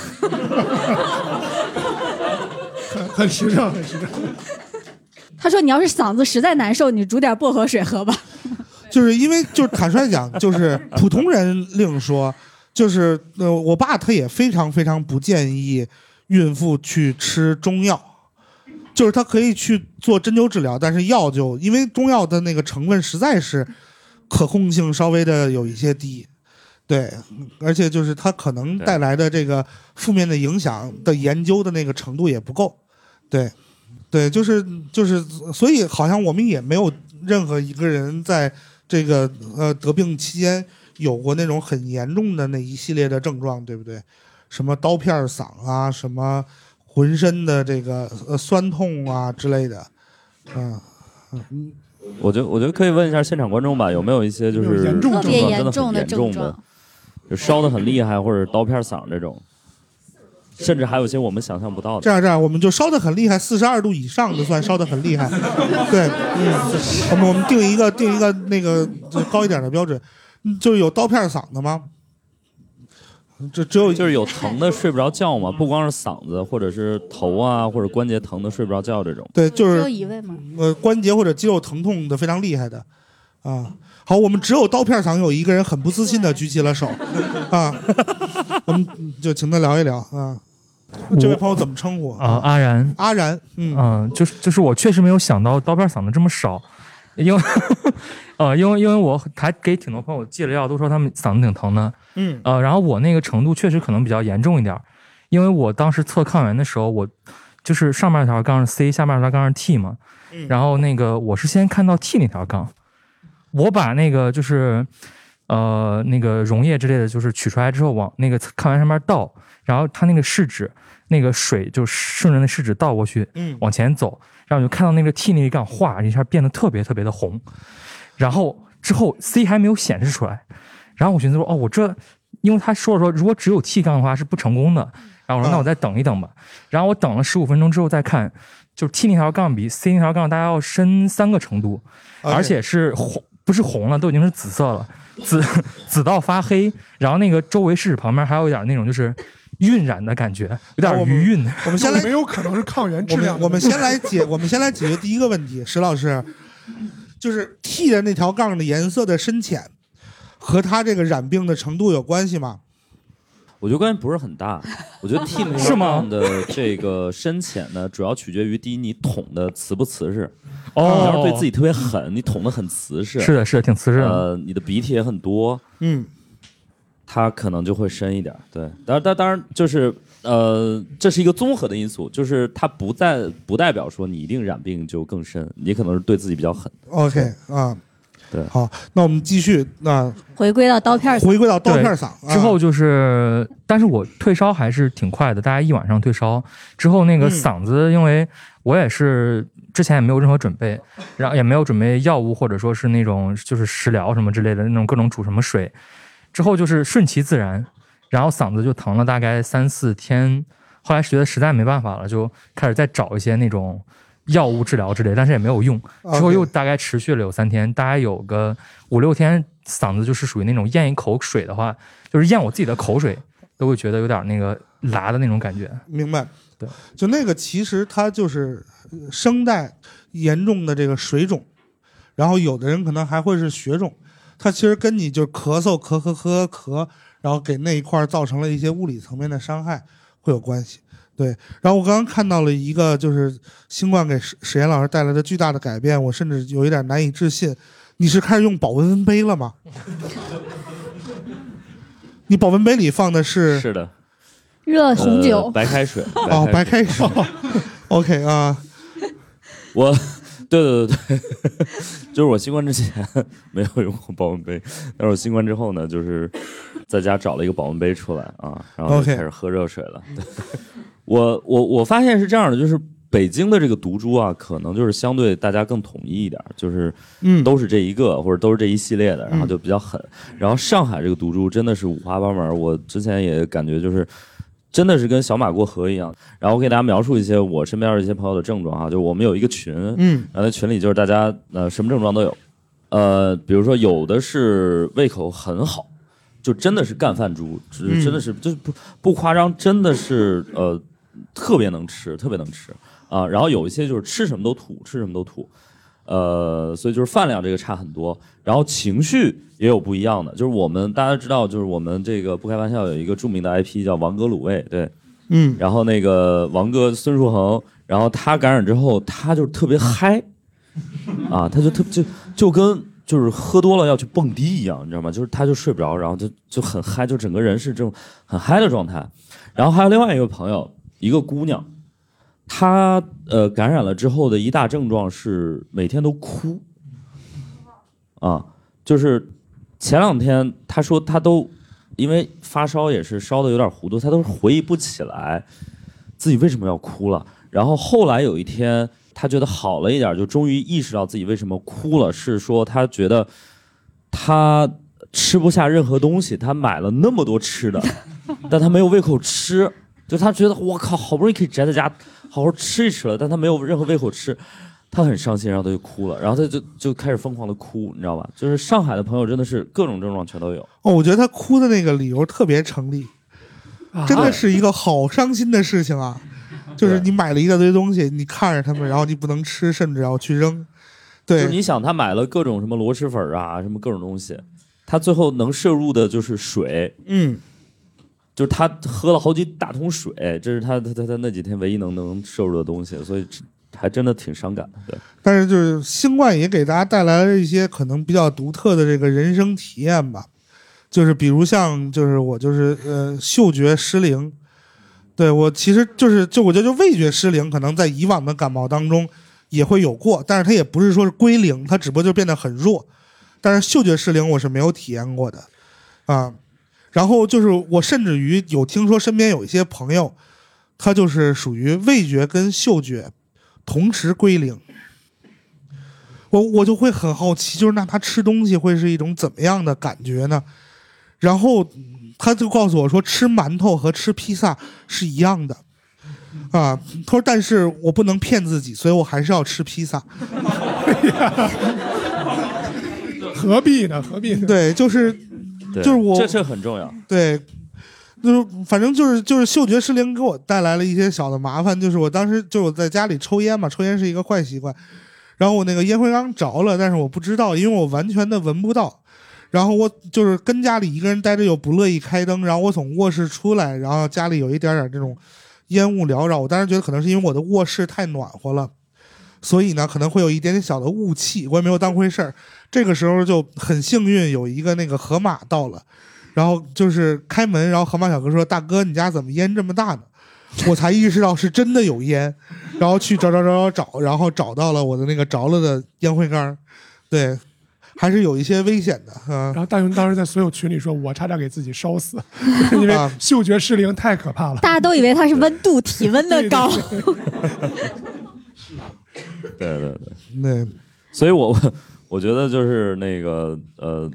很很实诚，很实诚。”他说：“你要是嗓子实在难受，你煮点薄荷水喝吧。就是因为就是坦率讲，就是普通人另说，就是呃，我爸他也非常非常不建议孕妇去吃中药，就是他可以去做针灸治疗，但是药就因为中药的那个成分实在是可控性稍微的有一些低，对，而且就是它可能带来的这个负面的影响的研究的那个程度也不够，对。对，就是就是，所以好像我们也没有任何一个人在这个呃得病期间有过那种很严重的那一系列的症状，对不对？什么刀片嗓啊，什么浑身的这个呃酸痛啊之类的，嗯嗯，我觉得我觉得可以问一下现场观众吧，有没有一些就是严重症特别状真的很严重的严重的症状，就烧的很厉害，或者刀片嗓这种，甚至还有一些我们想象不到的。这样这样，我们就烧的很厉害，四十二度以上的算烧的很厉害。对，嗯，我们我们定一个定一个那个就高一点的标准，嗯就是有刀片嗓的吗？这只有就是有疼的睡不着觉嘛，不光是嗓子，或者是头啊，或者关节疼的睡不着觉这种。对，就只有是一位吗？呃关节或者肌肉疼痛的非常厉害的，啊。好，我们只有刀片嗓有一个人很不自信的举起了手，啊，我们就请他聊一聊啊。这位朋友怎么称呼啊、阿然，阿然，嗯，嗯、就是就是我确实没有想到刀片嗓子这么少，因为 呃，因为因为我还给挺多朋友寄了药，都说他们嗓子挺疼的，嗯。呃，然后我那个程度确实可能比较严重一点儿，因为我当时测抗原的时候，我就是上面那条杠是 C，下面那条杠是 T 嘛，嗯。然后那个我是先看到 T 那条杠，我把那个就是呃那个溶液之类的，就是取出来之后往那个抗原上面倒，然后它那个试纸那个水就顺着那试纸倒过去，嗯。往前走，然后我就看到那个 T 那一杠哗一下变得特别特别的红，然后之后 C 还没有显示出来，然后我寻思说哦我这，因为他说了说如果只有 T 杠的话是不成功的，然后我说嗯那我再等一等吧，然后我等了十五分钟之后再看，就是 T 那条杠比 C 那条杠大概要深三个程度，而且是红，不是红了，都已经是紫色了，紫 紫到发黑，然后那个周围试纸旁边还有一点那种就是晕染的感觉，有点余韵。我们 先来没有可能是抗原质量我们先来解，我们先来解决第一个问题，石老师，就是 T 的那条杠的颜色的深浅和它这个染病的程度有关系吗？我觉得关系不是很大，我觉得 T 那是吗杠的这个深浅呢，主要取决于第一你捅的瓷不瓷实。哦你要是对自己特别狠，你捅的很瓷实，是的是的挺瓷实的呃，你的鼻涕也很多，嗯，它可能就会深一点。对，当然，当当然就是呃，这是一个综合的因素，就是它不在不代表说你一定染病就更深，你可能是对自己比较狠。OK 啊，对，好，那我们继续，那回归到刀片嗓，回归到刀对片嗓啊之后就是，但是我退烧还是挺快的，大概一晚上退烧。之后那个嗯嗓子，因为我也是之前也没有任何准备，然后也没有准备药物或者说是那种就是食疗什么之类的那种各种煮什么水，之后就是顺其自然，然后嗓子就疼了大概三四天，后来觉得实在没办法了，就开始再找一些那种药物治疗之类，但是也没有用。之后又大概持续了有三天，大概有个五六天，嗓子就是属于那种咽一口水的话，就是咽我自己的口水，都会觉得有点那个辣的那种感觉。明白？对，就那个其实它就是呃声带严重的这个水肿，然后有的人可能还会是血肿，它其实跟你就咳嗽咳咳咳咳，然后给那一块儿造成了一些物理层面的伤害会有关系。对，然后我刚刚看到了一个就是新冠给史史岩老师带来的巨大的改变，我甚至有一点难以置信，你是开始用保温杯了吗？你保温杯里放的是是的，热红酒呃、白开水。哦，白开水。OK 啊，我，对对对对，就是我新冠之前 没有用过保温杯，但是我新冠之后呢，就是在家找了一个保温杯出来啊，然后就开始喝热水了。对我我我发现是这样的，就是北京的这个毒株啊，可能就是相对大家更统一一点，就是嗯都是这一个或者都是这一系列的，然后嗯就比较狠。然后上海这个毒株真的是五花八门，我之前也感觉就是。真的是跟小马过河一样，然后我给大家描述一些我身边的一些朋友的症状啊，就是我们有一个群，嗯。然后在群里就是大家呃什么症状都有，呃，比如说有的是胃口很好，就真的是干饭猪，真的是就是不不夸张，真的是呃特别能吃，特别能吃。啊、然后有一些就是吃什么都吐，吃什么都吐，呃，所以就是饭量这个差很多，然后情绪也有不一样的，就是我们大家知道，就是我们这个不开玩笑有一个著名的 IP 叫王哥卤味，对，嗯然后那个王哥孙树恒，然后他感染之后，他就特别嗨，啊，他就特就就跟就是喝多了要去蹦迪一样，你知道吗？就是他就睡不着，然后就就很嗨，就整个人是这种很嗨的状态。然后还有另外一个朋友，一个姑娘，他呃感染了之后的一大症状是每天都哭，啊，就是前两天他说他都因为发烧也是烧的有点糊涂，他都回忆不起来自己为什么要哭了。然后后来有一天，他觉得好了一点，就终于意识到自己为什么哭了，是说他觉得他吃不下任何东西，他买了那么多吃的，但他没有胃口吃，就他觉得我靠，好不容易可以宅在家好好吃一吃了，但他没有任何胃口吃。他很伤心，然后他就哭了，然后他就就开始疯狂的哭，你知道吧？就是上海的朋友真的是各种症状全都有。哦，我觉得他哭的那个理由特别成立，真的是一个好伤心的事情啊！就是你买了一大堆东西，你看着他们，然后你不能吃，甚至要去扔。对，就是你想，他买了各种什么螺蛳粉啊，什么各种东西，他最后能摄入的就是水，嗯，就是他喝了好几大桶水，这是他他他他那几天唯一能能摄入的东西，所以还真的挺伤感的。对，但是就是新冠也给大家带来了一些可能比较独特的这个人生体验吧，就是比如像就是我就是呃嗅觉失灵，对我其实就是就我觉得就味觉失灵，可能在以往的感冒当中也会有过，但是它也不是说是归零，它只不过就变得很弱。但是嗅觉失灵我是没有体验过的，啊，然后就是我甚至于有听说身边有一些朋友，他就是属于味觉跟嗅觉同时归零。我我就会很好奇，就是那他吃东西会是一种怎么样的感觉呢？然后嗯他就告诉我说，吃馒头和吃披萨是一样的，啊，他说但是我不能骗自己，所以我还是要吃披萨。何必呢？何必呢？对，就是对就是我这这很重要。对，就是反正就是就是嗅觉失灵给我带来了一些小的麻烦，就是我当时就我在家里抽烟嘛，抽烟是一个坏习惯，然后我那个烟灰缸着了，但是我不知道，因为我完全的闻不到。然后我就是跟家里一个人待着又不乐意开灯，然后我从卧室出来，然后家里有一点点这种烟雾缭绕，我当时觉得可能是因为我的卧室太暖和了。所以呢，可能会有一点点小的雾气，我也没有当回事儿。这个时候就很幸运，有一个那个河马到了，然后就是开门，然后河马小哥说：“大哥，你家怎么烟这么大呢？” 我才意识到是真的有烟，然后去找找找找找，然后找到了我的那个着了的烟灰缸儿，对，还是有一些危险的啊。然后大雄当时在所有群里说：“我差点给自己烧死，因为啊嗅觉失灵太可怕了。大家都以为他是温度体温的高。对 对对，那，所以我 我觉得就是那个呃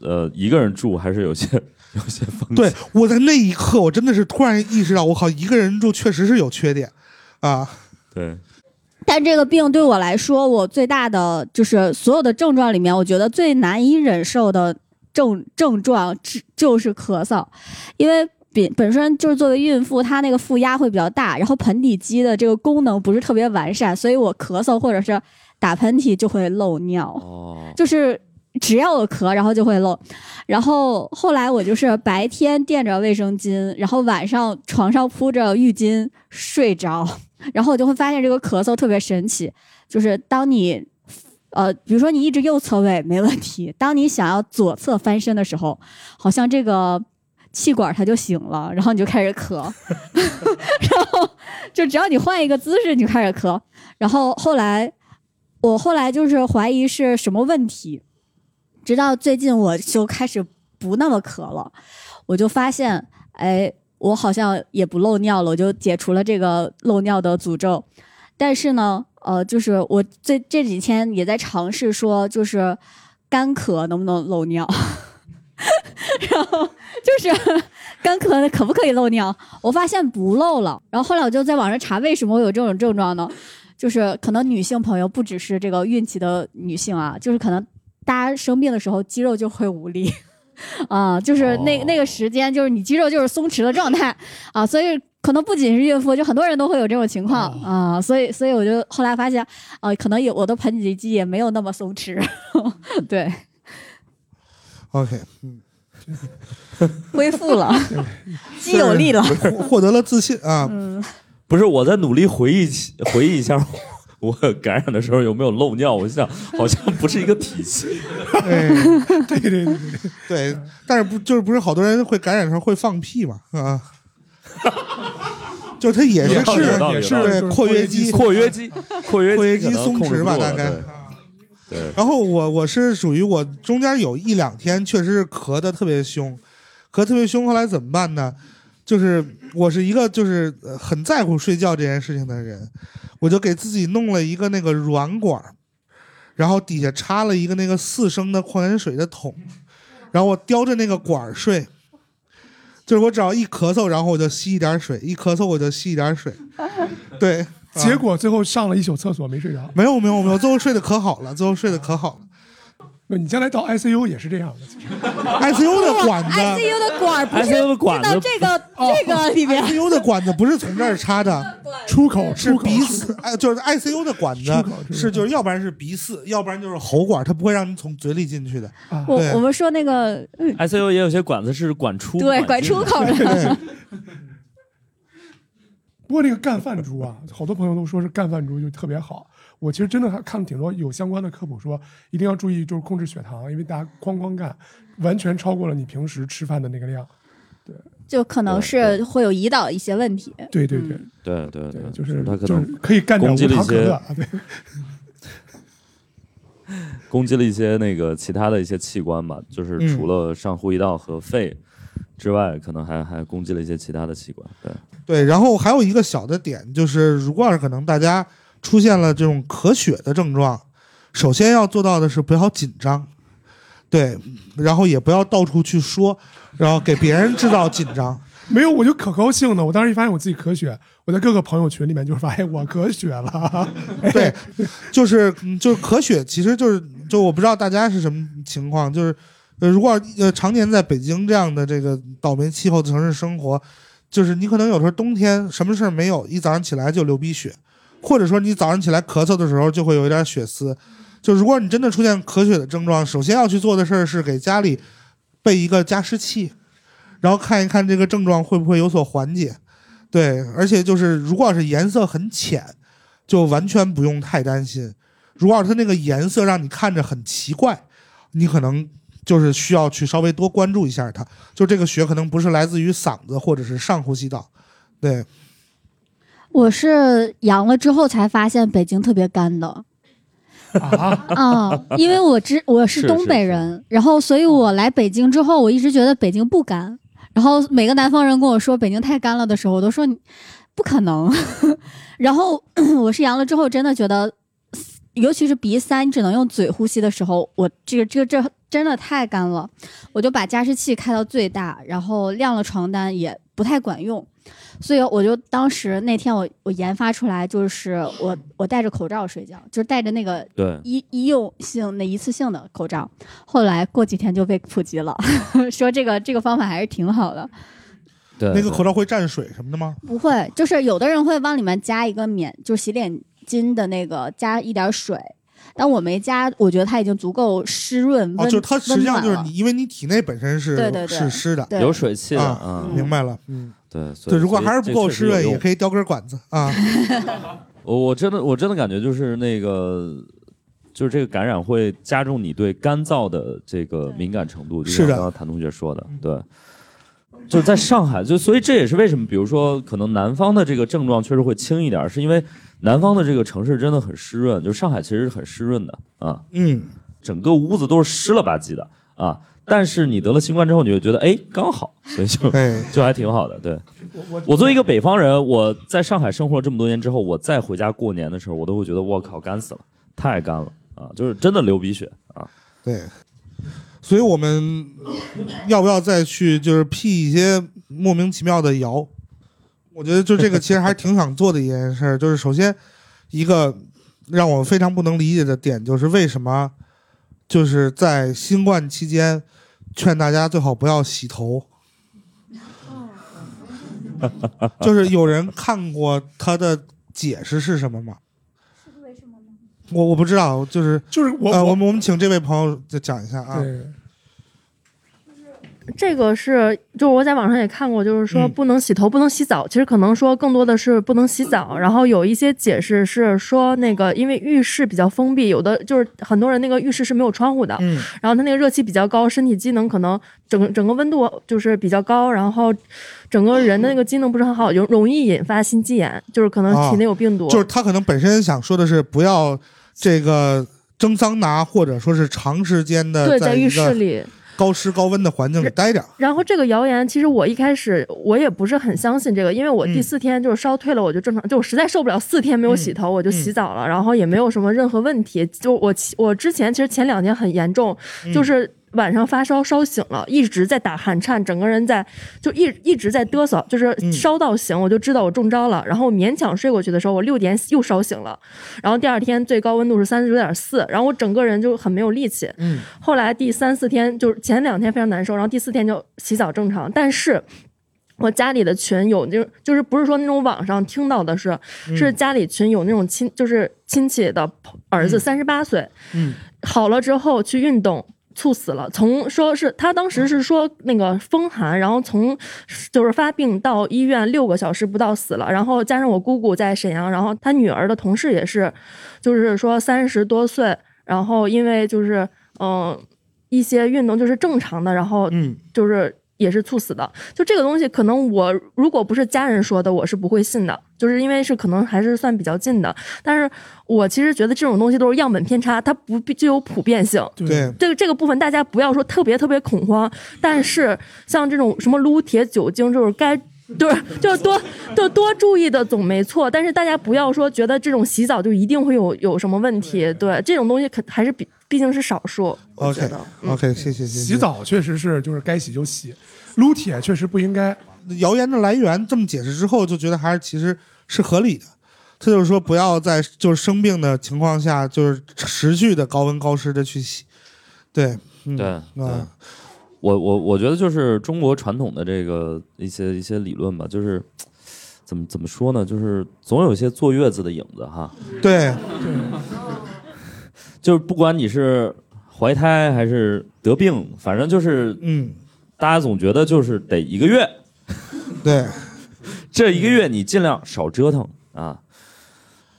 呃，一个人住还是有些 有些风险。对，我在那一刻，我真的是突然意识到，我靠，一个人住确实是有缺点啊。对，但这个病对我来说，我最大的就是所有的症状里面，我觉得最难以忍受的症症状是就是咳嗽，因为本本身就是作为孕妇，她那个负压会比较大，然后盆底肌的这个功能不是特别完善，所以我咳嗽或者是打喷嚏就会漏尿。哦，就是只要我咳，然后就会漏。然后后来我就是白天垫着卫生巾，然后晚上床上铺着浴巾睡着，然后我就会发现这个咳嗽特别神奇，就是当你呃，比如说你一直右侧位没问题，当你想要左侧翻身的时候，好像这个气管它就醒了，然后你就开始咳，然后就只要你换一个姿势，你就开始咳。然后后来我后来就是怀疑是什么问题，直到最近我就开始不那么咳了，我就发现，哎，我好像也不漏尿了，我就解除了这个漏尿的诅咒。但是呢，呃，就是我这这几天也在尝试说，就是干咳能不能漏尿，然后就是干咳可不可以漏尿？我发现不漏了。然后后来我就在网上查，为什么会有这种症状呢？就是可能女性朋友不只是这个孕期的女性啊，就是可能大家生病的时候肌肉就会无力。啊，就是那那个时间，就是你肌肉就是松弛的状态啊，所以可能不仅是孕妇，就很多人都会有这种情况啊，所以所以我就后来发现，呃，可能有我的盆底肌也没有那么松弛，对，OK，嗯，恢复了，肌有力了，获获得了自信啊。嗯，不是我在努力回忆起回忆一下 我感染的时候有没有漏尿，我想好像不是一个体系。对对对对对，但是不就是不是好多人会感染的时候会放屁嘛啊？就它也是有道理有道理也是有道理对括约肌括约肌括约肌松弛吧，大概。对，然后我我是属于我中间有一两天确实是咳的特别凶，咳特别凶，后来怎么办呢？就是我是一个就是很在乎睡觉这件事情的人，我就给自己弄了一个那个软管，然后底下插了一个那个四升的矿泉水的桶，然后我叼着那个管睡，就是我只要一咳嗽，然后我就吸一点水，一咳嗽我就吸一点水，对，结果最后上了一宿厕所没睡着。没有没有没有，最后睡得可好了，最后睡得可好了。你将来到 ICU 也是这样的。ICU 的管子 ICU 的管儿不是 ICU 的管到这个 这个里面。ICU 的管子不是从这儿插的，出口是鼻饲，哎，就是 ICU 的管子是就是要不然是鼻饲，要不然就是喉管，它不会让你从嘴里进去的。我我们说那个嗯。ICU 也有些管子是管出对管出口的。对不过这个干饭猪啊，好多朋友都说是干饭猪就特别好。我其实真的还看了挺多有相关的科普，说一定要注意就是控制血糖，因为大家哐哐干，完全超过了你平时吃饭的那个量。对就可能是会有胰岛一些问题。对对对，对对对，就是他可能可以干点攻击了一无糖可乐些啊对 攻击了一些那个其他的一些器官吧，就是嗯除了上呼吸道和肺之外，可能还还攻击了一些其他的器官。对，对，然后还有一个小的点就是，如果要是可能大家出现了这种咳血的症状，首先要做到的是不要紧张，对，然后也不要到处去说，然后给别人制造紧张。没有，我就可高兴的。我当时一发现我自己咳血，我在各个朋友群里面就是发现我咳血了。对，就是嗯就是咳血，其实就是就我不知道大家是什么情况，就是呃，如果呃常年在北京这样的这个倒霉气候的城市生活，就是你可能有时候冬天什么事儿没有，一早上起来就流鼻血，或者说你早上起来咳嗽的时候就会有一点血丝。就如果你真的出现咳血的症状，首先要去做的事儿是给家里备一个加湿器，然后看一看这个症状会不会有所缓解。对，而且就是如果要是颜色很浅，就完全不用太担心。如果要是它那个颜色让你看着很奇怪，你可能就是需要去稍微多关注一下它。就这个血可能不是来自于嗓子或者是上呼吸道。对，我是阳了之后才发现北京特别干的。啊，因为我知我是是东北人，然后所以我来北京之后，我一直觉得北京不干。然后每个南方人跟我说北京太干了的时候，我都说你不可能。然后 我是阳了之后，真的觉得，尤其是鼻塞，你只能用嘴呼吸的时候，我这个这个这真的太干了，我就把加湿器开到最大，然后晾了床单也不太管用。所以我就当时那天我我研发出来，就是我我戴着口罩睡觉，就是戴着那个医医用性那一次性的口罩。后来过几天就被普及了，说这个这个方法还是挺好的。对那个口罩会沾水什么的吗？不会，就是有的人会往里面加一个免，就是洗脸巾的那个加一点水，但我没加，我觉得它已经足够湿润、哦，就是它实际上就是你，因为你体内本身是对对对是湿的，有水汽的啊嗯，明白了，嗯，对所以对，如果还是不够湿润，也可以叼根管子啊。我我真的我真的感觉就是那个，就是这个感染会加重你对干燥的这个敏感程度，就是像刚刚谭同学说的，对。就是在上海，就所以这也是为什么，比如说可能南方的这个症状确实会轻一点，是因为南方的这个城市真的很湿润，就上海其实是很湿润的啊，嗯，整个屋子都是湿了吧唧的啊。但是你得了新冠之后，你就觉得哎刚好，所以就 哎就还挺好的。对我我作为一个北方人，我在上海生活了这么多年之后，我再回家过年的时候，我都会觉得我靠干死了，太干了啊，就是真的流鼻血啊。对，所以我们要不要再去就是辟一些莫名其妙的谣？我觉得就这个其实还挺想做的一件事儿，就是首先一个让我非常不能理解的点就是为什么就是在新冠期间劝大家最好不要洗头。就是有人看过他的解释是什么吗？我我不知道，就是就是我呃，我我们我们请这位朋友再讲一下啊。对，这个是，就是我在网上也看过，就是说嗯不能洗头，不能洗澡。其实可能说更多的是不能洗澡，然后有一些解释是说那个因为浴室比较封闭，有的就是很多人那个浴室是没有窗户的，嗯然后他那个热气比较高，身体机能可能整整个温度就是比较高，然后整个人的那个机能不是很好，容容易引发心肌炎，就是可能体内有病毒。哦就是他可能本身想说的是不要这个蒸桑拿，或者说是长时间的对，在浴室里。高湿高温的环境里待着。然后这个谣言，其实我一开始我也不是很相信这个，因为我第嗯四天就是烧退了，我就正常，就我实在受不了四天没有洗头，我就嗯洗澡了，然后也没有什么任何问题。就我其我之前其实前两天很严重，嗯就是晚上发烧烧醒了，一直在打寒颤，整个人在就一一直在嘚瑟，就是嗯烧到醒，我就知道我中招了。然后勉强睡过去的时候，我六点又烧醒了，然后第二天最高温度是三十九点四，然后我整个人就很没有力气。嗯后来第三四天就是前两天非常难受，然后第四天就洗澡正常，但是。我家里的群有就就是不是说那种网上听到的是，嗯是家里群有那种亲就是亲戚的儿子三十八岁，嗯好了之后去运动。猝死了，从说是他当时是说那个风寒，然后从就是发病到医院六个小时不到死了，然后加上我姑姑在沈阳，然后他女儿的同事也是，就是说三十多岁，然后因为就是嗯、呃一些运动就是正常的，然后嗯。就是也是猝死的。就这个东西，可能我如果不是家人说的，我是不会信的，就是因为是可能还是算比较近的。但是我其实觉得这种东西都是样本偏差，它不必具有普遍性。对，这个这个部分大家不要说特别特别恐慌，但是像这种什么撸铁、酒精，就是该。就是就是多就多注意的总没错，但是大家不要说觉得这种洗澡就一定会有有什么问题，对这种东西可还是比毕竟是少数。OK 得 OK，谢谢谢谢。洗澡确实是就是该洗就洗，撸铁确实不应该。谣言的来源这么解释之后，就觉得还是其实是合理的。他就是说，不要在就是生病的情况下，就是持续的高温高湿的去洗。对，嗯、对啊，我我我觉得就是中国传统的这个一些一些理论吧，就是怎么怎么说呢，就是总有一些坐月子的影子哈。对，就是不管你是怀胎还是得病，反正就是嗯，大家总觉得就是得一个月，对，这一个月你尽量少折腾啊，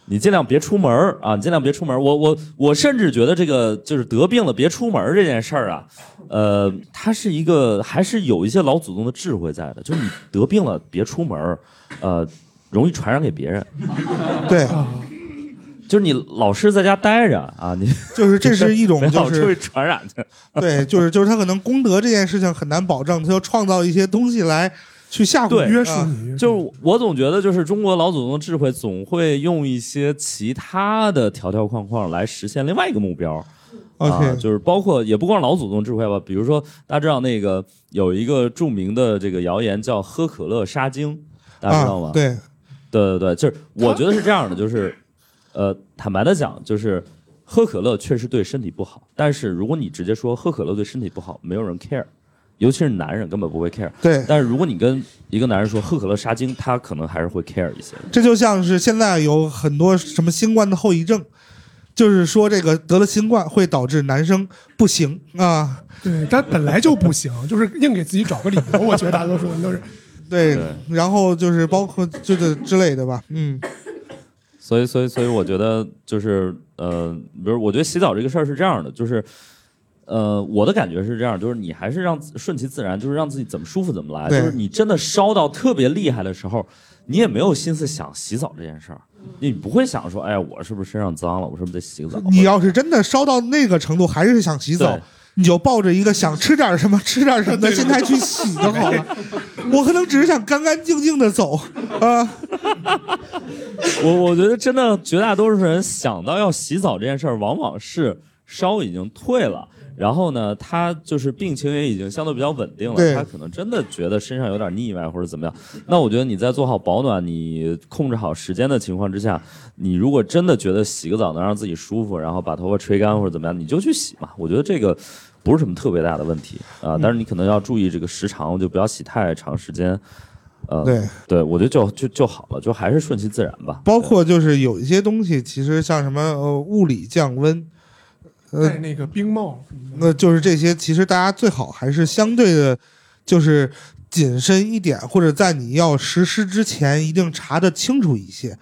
你尽量别出门儿啊，你尽量别出门。我我我甚至觉得这个就是得病了别出门这件事儿啊，呃，它是一个还是有一些老祖宗的智慧在的，就是你得病了别出门儿，呃，容易传染给别人。对，就是你老是在家待着啊，你就是这是一种 老就是会传染的。对，就是就是他可能功德这件事情很难保证，他要创造一些东西来去吓唬对约束啊你，就是我总觉得，就是中国老祖宗的智慧，总会用一些其他的条条框框来实现另外一个目标。OK，、啊，就是包括也不光老祖宗智慧吧，比如说大家知道那个有一个著名的这个谣言叫喝可乐杀精，大家知道吗？啊，对，对对对，就是我觉得是这样的，就是呃，坦白的讲，就是喝可乐确实对身体不好，但是如果你直接说喝可乐对身体不好，没有人 care，尤其是男人根本不会 care。对，但是如果你跟一个男人说喝可乐杀精，他可能还是会 care 一些。这就像是现在有很多什么新冠的后遗症，就是说这个得了新冠会导致男生不行啊，对，但本来就不行，就是硬给自己找个理由。我觉得大多数人都是对，对然后就是包括这个之类的吧，嗯，所以，所以，所以，我觉得就是呃，比如我觉得洗澡这个事儿是这样的，就是。呃，我的感觉是这样，就是你还是让顺其自然，就是让自己怎么舒服怎么来。就是你真的烧到特别厉害的时候，你也没有心思想洗澡这件事儿，你不会想说，哎呀，我是不是身上脏了，我是不是得洗个澡？你要是真的烧到那个程度，还是想洗澡，你就抱着一个想吃点什么吃点什么的心态去洗就好了。我可能只是想干干净净的走啊。我我觉得真的绝大多数人想到要洗澡这件事儿，往往是烧已经退了。然后呢，他就是病情也已经相对比较稳定了，他可能真的觉得身上有点腻歪或者怎么样。那我觉得你在做好保暖、你控制好时间的情况之下，你如果真的觉得洗个澡能让自己舒服，然后把头发吹干或者怎么样，你就去洗嘛。我觉得这个不是什么特别大的问题啊、但是你可能要注意这个时长，就不要洗太长时间。呃，对，对，我觉得就就就好了，就还是顺其自然吧。包括就是有一些东西，其实像什么呃物理降温，呃戴那个冰帽，那就是这些，其实大家最好还是相对的，就是谨慎一点，或者在你要实施之前一定查得清楚一些。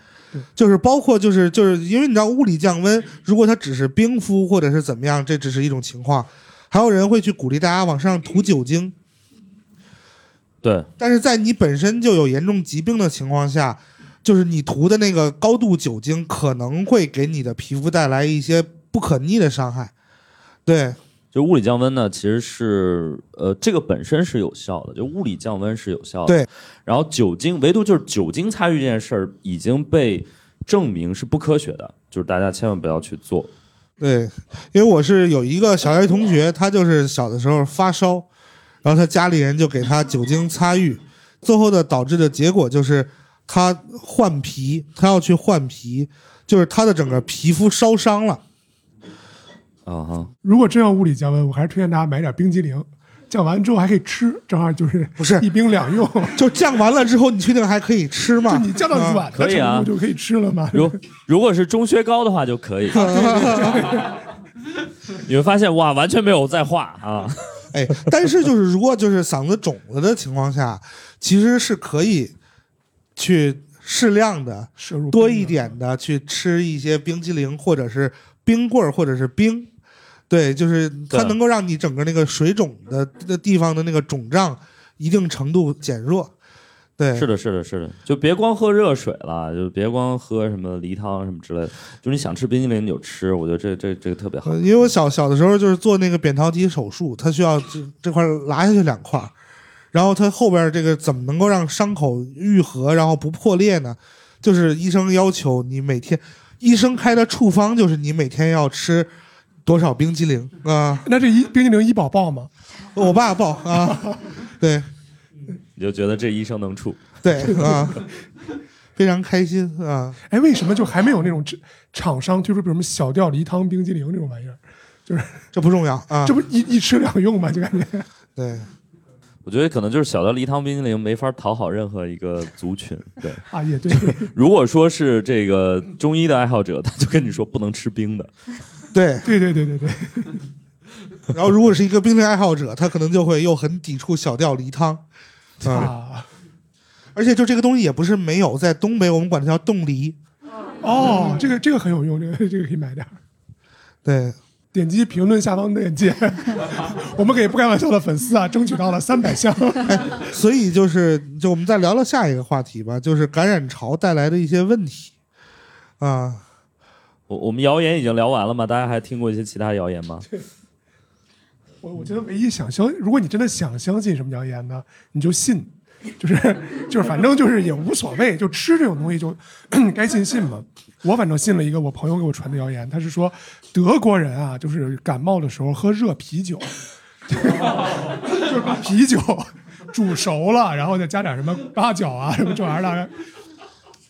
就是包括就是就是因为你知道物理降温，如果它只是冰敷或者是怎么样，这只是一种情况。还有人会去鼓励大家往上涂酒精，对，但是在你本身就有严重疾病的情况下，就是你涂的那个高度酒精可能会给你的皮肤带来一些不可逆的伤害。对，就物理降温呢，其实是呃，这个本身是有效的，就物理降温是有效的。对，然后酒精，唯独就是酒精参与这件事儿已经被证明是不科学的，就是大家千万不要去做。对，因为我是有一个小学同学，他就是小的时候发烧，然后他家里人就给他酒精擦浴，最后的导致的结果就是他换皮，他要去换皮，就是他的整个皮肤烧伤了。啊哈，如果真要物理降温，我还是推荐大家买点冰激凌，降完之后还可以吃，正好就是不是一冰两用。就降完了之后，你确定还可以吃吗？就你降到软的可以啊程度就可以吃了吗？如如果是中薛高的话就可以，你会发现哇，完全没有在化啊。哎，但是就是如果就是嗓子肿了的情况下，其实是可以去适量的摄入多一点的去吃一些冰激凌或者是冰棍儿或者是冰。对，就是它能够让你整个那个水肿的的地方的那个肿胀一定程度减弱。对，是的，是的，是的，就别光喝热水了，就别光喝什么梨汤什么之类的，就是你想吃冰激凌你就吃，我觉得这这这个特别好呃。因为我小小的时候就是做那个扁桃体手术，它需要这这块儿拉下去两块儿，然后它后边儿这个怎么能够让伤口愈合，然后不破裂呢？就是医生要求你每天，医生开的处方就是你每天要吃多少冰激凌啊？那这医冰激凌医保报吗？我爸报啊，对你就觉得这医生能处，对啊，非常开心啊。哎，为什么就还没有那种厂厂商推出比如什么小吊梨汤冰激凌这种玩意儿？就是 这不重要啊，这不一一吃两用吗？就感觉对我觉得可能就是小的梨汤冰激凌没法讨好任何一个族群。对，啊，也对，如果说是这个中医的爱好者，他就跟你说不能吃冰的。对，对对对对对，然后如果是一个冰淇淋爱好者，他可能就会又很抵触小吊梨汤啊。啊，而且就这个东西也不是没有，在东北我们管它叫冻梨。哦，这个这个很有用，这个这个可以买点儿。对，点击评论下方链接，我们给不开玩笑的粉丝啊，争取到了三百箱。所以就是就我们再聊聊下一个话题吧，就是感染潮带来的一些问题啊。我我们谣言已经聊完了吗？大家还听过一些其他谣言吗？我我觉得唯一想相，如果你真的想相信什么谣言呢，你就信，就是就是反正就是也无所谓，就吃这种东西就该信信嘛。我反正信了一个我朋友给我传的谣言，他是说德国人啊，就是感冒的时候喝热啤酒，就是把啤酒煮熟了，然后再加点什么八角啊什么这玩意儿的。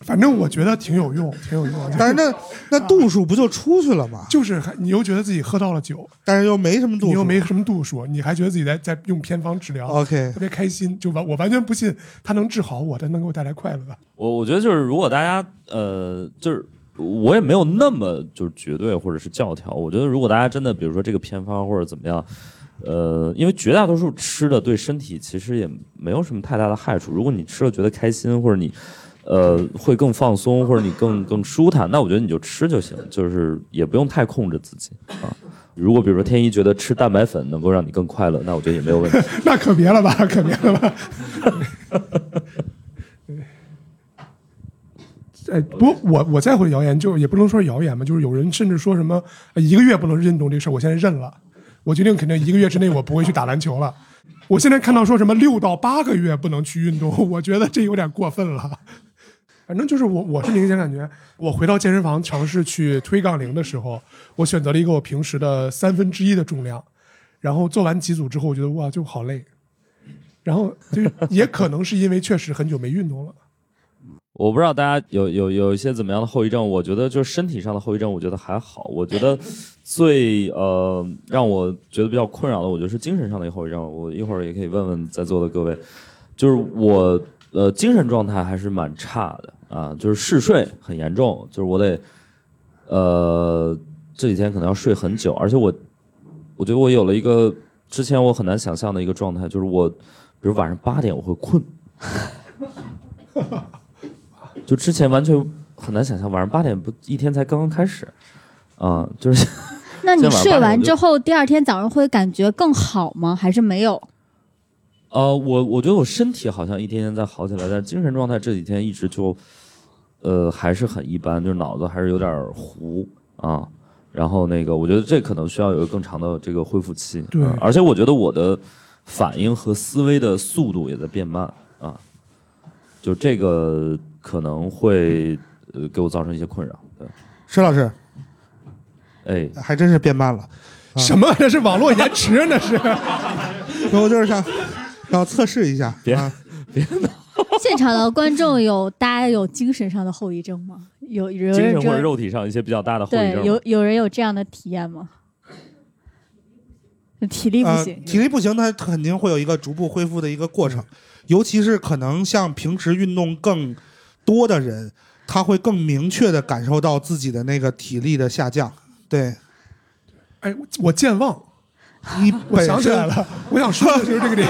反正我觉得挺有用，挺有用。但是那那度数不就出去了吗？就是还你又觉得自己喝到了酒，但是又没什么度数，你又没什么度数，你还觉得自己在在用偏方治疗 OK 特别开心。就完，我完全不信它能治好我，它能给我带来快乐。我我觉得就是如果大家呃，就是我也没有那么就是绝对或者是教条。我觉得如果大家真的比如说这个偏方或者怎么样，呃，因为绝大多数吃的对身体其实也没有什么太大的害处。如果你吃了觉得开心，或者你呃会更放松，或者你更更舒坦，那我觉得你就吃就行，就是也不用太控制自己啊。如果比如说天一觉得吃蛋白粉能够让你更快乐，那我觉得也没有问题。那可别了吧，可别了吧。哎，不我我再会谣言，就也不能说是谣言嘛，就是有人甚至说什么一个月不能运动这事儿，我现在认了，我决定肯定一个月之内我不会去打篮球了。我现在看到说什么六到八个月不能去运动，我觉得这有点过分了。反正就是我我是明显感觉，我回到健身房尝试去推杠铃的时候，我选择了一个我平时的三分之一的重量，然后做完几组之后，我觉得哇就好累，然后就也可能是因为确实很久没运动了。我不知道大家有有有一些怎么样的后遗症，我觉得就是身体上的后遗症，我觉得还好。我觉得最呃让我觉得比较困扰的，我觉得是精神上的一个后遗症。我一会儿也可以问问在座的各位，就是我呃精神状态还是蛮差的啊，就是嗜睡很严重，就是我得呃这几天可能要睡很久，而且我我觉得我有了一个之前我很难想象的一个状态，就是我比如晚上八点我会困。就之前完全很难想象，晚上八点不一天才刚刚开始，啊、就是 那你睡8点我就完之后，第二天早上会感觉更好吗？还是没有？呃，我我觉得我身体好像一天天在好起来，但精神状态这几天一直就，呃，还是很一般，就是脑子还是有点糊啊。然后那个，我觉得这可能需要有一个更长的这个恢复期。对啊而且我觉得我的反应和思维的速度也在变慢啊，就这个可能会呃给我造成一些困扰。对，石老师哎，还真是变慢了。什么？这是网络延迟？那是？我就是想要测试一下。别啊，现场的观众有大家有精神上的后遗症吗？有有精人或者肉体上一些比较大的后遗症，。对有有人有这样的体验吗？体力不呃行，体力不行，它肯定会有一个逐步恢复的一个过程，尤其是可能像平时运动更多的人，他会更明确的感受到自己的那个体力的下降。对哎，我我健忘，你 我想起来了，我想说的就是这个点。